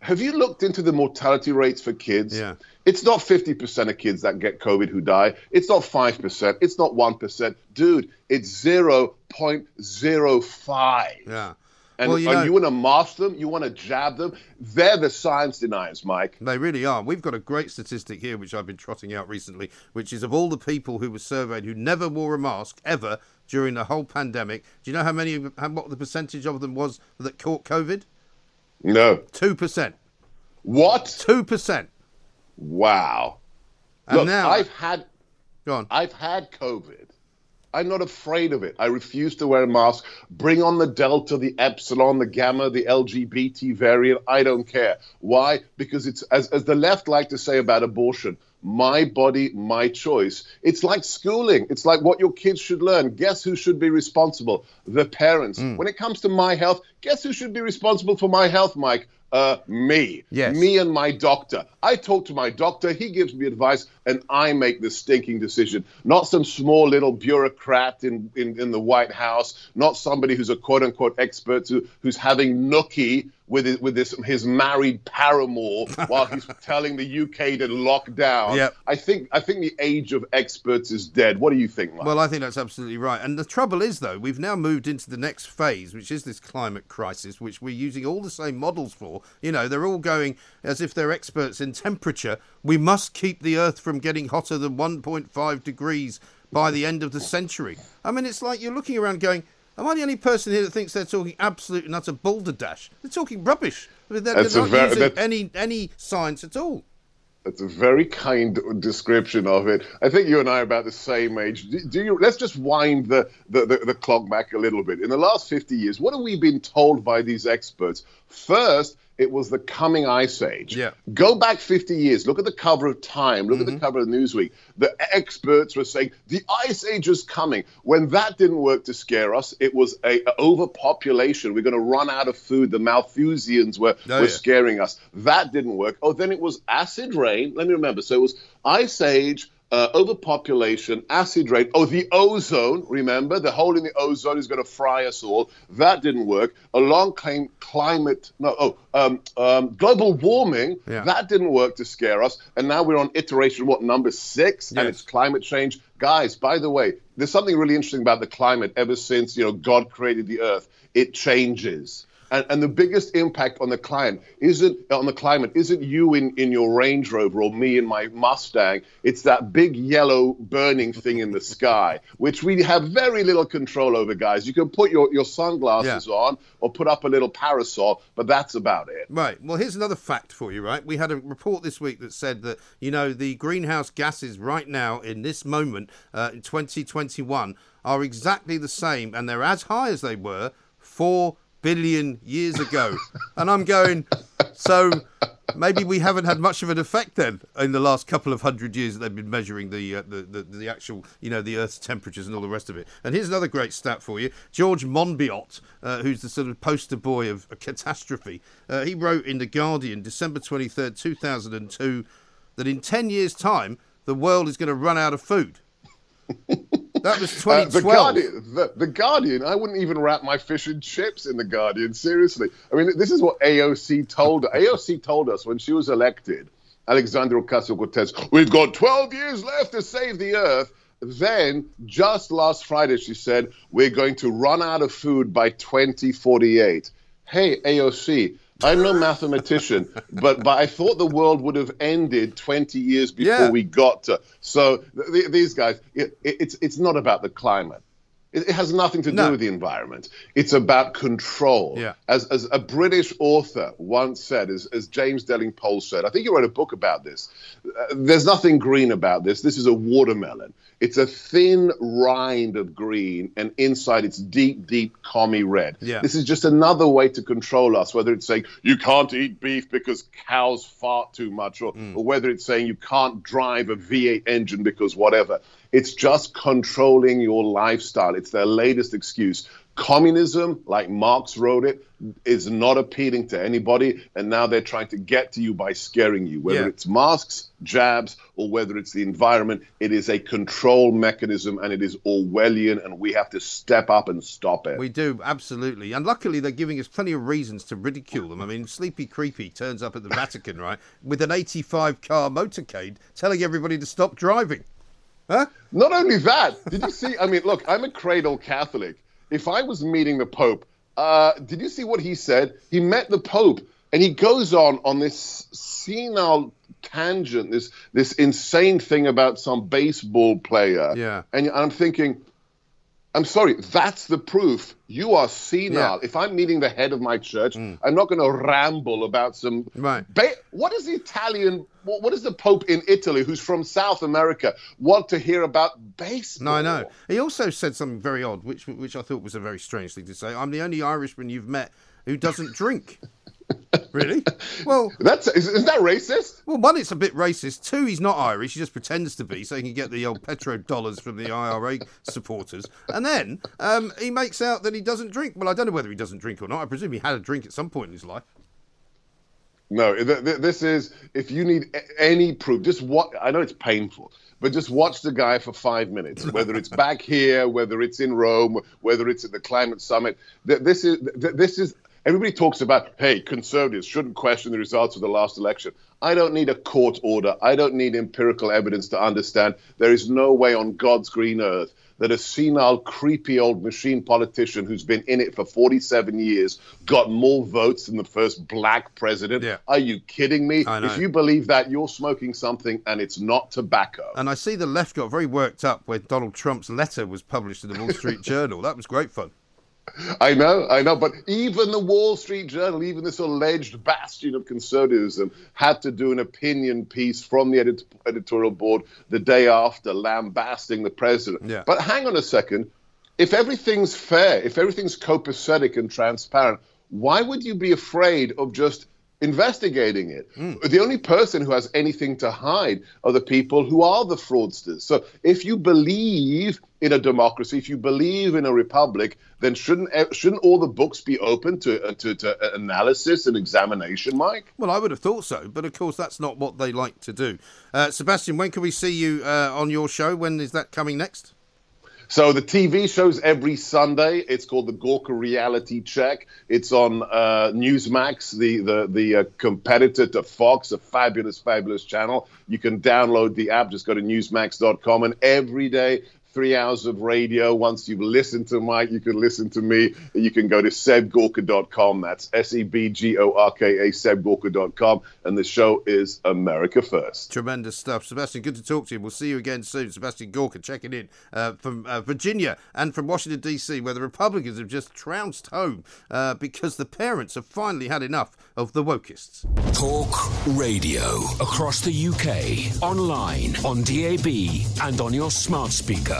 have you looked into the mortality rates for kids? Yeah. It's not 50% of kids that get COVID who die. It's not 5%. It's not 1%. Dude, it's 0.05. Yeah. And, Well, you and know- you want to mask them? You want to jab them? They're the science deniers, Mike. They really are. We've got a great statistic here, which I've been trotting out recently, which is of all the people who were surveyed who never wore a mask ever during the whole pandemic. Do you know how many, how, what the percentage of them was that caught COVID? No. Two percent. What? Two percent. Wow. And Look, now- I've had Go on. I've had COVID. I'm not afraid of it. I refuse to wear a mask. Bring on the Delta, the Epsilon, the Gamma, the LGBT variant. I don't care. Why? Because it's, as, as the left like to say about abortion, my body, my choice. It's like schooling. It's like what your kids should learn. Guess who should be responsible? The parents. Mm. When it comes to my health, guess who should be responsible for my health, Mike? Uh, me. Yes. Me and my doctor. I talk to my doctor, he gives me advice, and I make the stinking decision. Not some small little bureaucrat in, in, in the White House, not somebody who's a quote unquote expert who, who's having nookie with his, with this, his married paramour while he's telling the UK to lock down. Yep. I think I think the age of experts is dead. What do you think, Mike? Well, I think that's absolutely right. And the trouble is, though, we've now moved into the next phase, which is this climate crisis, which we're using all the same models for. You know, they're all going as if they're experts in temperature. We must keep the Earth from getting hotter than 1.5 degrees by the end of the century. I mean, it's like you're looking around going, Am I the only person here that thinks they're talking absolute and utter balderdash? They're talking rubbish. I mean, they're, they're not very- using any any science at all. That's a very kind description of it. I think you and I are about the same age. Do, do you? Let's just wind the, the, the, the clock back a little bit. In the last 50 years, what have we been told by these experts? First, it was the coming ice age. Yeah. Go back 50 years. Look at the cover of Time. Look at the mm-hmm. cover of Newsweek. The experts were saying the ice age was coming. When that didn't work to scare us, it was a, a overpopulation. We're going to run out of food. The Malthusians were, Oh, were yeah. scaring us. That didn't work. Oh, then it was acid rain. Let me remember. So it was ice age. Uh, overpopulation, acid rain. Oh, the ozone. Remember, the hole in the ozone is going to fry us all. That didn't work. Along came climate. No, oh, um, um, global warming. Yeah. That didn't work to scare us. And now we're on iteration what number six, and it's climate change. Guys, by the way, there's something really interesting about the climate. Ever since you know God created the Earth, it changes. And, and the biggest impact on the climate isn't on the climate isn't you in, in your Range Rover or me in my Mustang. It's that big yellow burning thing in the sky, which we have very little control over, guys. You can put your, your sunglasses on or put up a little parasol, but that's about it. Right. Well, here's another fact for you, right? We had a report this week that said that, you know, the greenhouse gases right now in this moment uh, in 2021 are exactly the same and they're as high as they were 4 billion years ago. and I'm going, so maybe we haven't had much of an effect then in the last couple of hundred years that they've been measuring the, uh, the, the the actual you know the Earth's temperatures and all the rest of it. And here's another great stat for you: George Monbiot, uh, who's the sort of poster boy of a catastrophe, uh, he wrote in the Guardian, December twenty third, two thousand and two, that in ten years' time the world is going to run out of food. That was Uh, 2012. the, Guardian, the, the Guardian, I wouldn't even wrap my fish and chips in The Guardian, seriously. I mean, this is what AOC told AOC told us when she was elected, Alexandria Ocasio Cortez, we've got 12 years left to save the earth. Then, just last Friday, she said, we're going to run out of food by 2048. Hey, AOC, I'm no mathematician, but, but I thought the world would have ended 20 years before Yeah. we got to. So th- th- these guys, it, it's, it's not about the climate. It, it has nothing to do No. with the environment. It's about control. Yeah. As, as a British author once said, as, as James Delingpole said, I think he wrote a book about this. Uh, there's nothing green about this. This is a watermelon. It's a thin rind of green, and inside it's deep, deep commie red. Yeah. This is just another way to control us, whether it's saying you can't eat beef because cows fart too much, or, Mm. or whether it's saying you can't drive a V8 engine because whatever. It's just controlling your lifestyle. It's their latest excuse. Communism, like Marx wrote it, is not appealing to anybody, and now they're trying to get to you by scaring you. Whether Yeah. it's masks, jabs, or whether it's the environment, it is a control mechanism and it is Orwellian, and we have to step up and stop it. We do, absolutely. And luckily, they're giving us plenty of reasons to ridicule them. I mean, Sleepy Creepy turns up at the Vatican, right, with an 85 car motorcade telling everybody to stop driving. Huh? Not only that, did you see? I mean, look, I'm a cradle Catholic. If I was meeting the Pope, uh, did you see what he said? He met the Pope, and he goes on on this senile tangent, this this insane thing about some baseball player. Yeah. And I'm thinking, I'm sorry, that's the proof. You are senile. Yeah. If I'm meeting the head of my church, mm. I'm not going to ramble about some. Right. Ba- what is the Italian? What, what is the Pope in Italy, who's from South America, want to hear about baseball? No, I know. He also said something very odd, which which I thought was a very strange thing to say. I'm the only Irishman you've met who doesn't drink. really? Well, that's is, is that racist? Well, one, it's a bit racist. Two, he's not Irish. He just pretends to be, so he can get the old petro dollars from the IRA supporters. And then um, he makes out that he doesn't drink. Well, I don't know whether he doesn't drink or not. I presume he had a drink at some point in his life. No, th- th- this is if you need a- any proof, just what I know it's painful, but just watch the guy for five minutes. Whether it's back here, whether it's in Rome, whether it's at the climate summit, th- this is this is. Everybody talks about, hey, conservatives shouldn't question the results of the last election. I don't need a court order. I don't need empirical evidence to understand there is no way on God's green earth that a senile, creepy old machine politician who's been in it for 47 years got more votes than the first black president. Are you kidding me? If you believe that, you're smoking something and it's not tobacco. And I see the left got very worked up when Donald Trump's letter was published in the Wall Street Journal. That was great fun. I know, I know, but even the Wall Street Journal, even this alleged bastion of conservatism, had to do an opinion piece from the edit- editorial board the day after, lambasting the president. Yeah. But hang on a second. If everything's fair, if everything's copacetic and transparent, why would you be afraid of just investigating it? The only person who has anything to hide are the people who are the fraudsters. So if you believe in a democracy, if you believe in a republic, then shouldn't eh, shouldn't all the books be open to uh, to, to analysis and examination, Mike? Well, I would have thought so, but of course that's not what they like to do. Uh, Sebastian, when can we see you uh, on your show? When is that coming next? So the TV shows every Sunday. It's called the Gorka Reality Check. It's on uh, Newsmax, the the the uh, competitor to Fox, a fabulous, fabulous channel. You can download the app. Just go to newsmax.com, and every day. Three hours of radio. Once you've listened to Mike, you can listen to me. You can go to sebgorka.com. That's S E B G O R K A, sebgorka.com. And the show is America First. Tremendous stuff. Sebastian, good to talk to you. We'll see you again soon. Sebastian Gorka checking in uh, from uh, Virginia and from Washington, D.C., where the Republicans have just trounced home uh, because the parents have finally had enough of the wokists. Talk radio across the UK, online, on DAB, and on your smart speaker.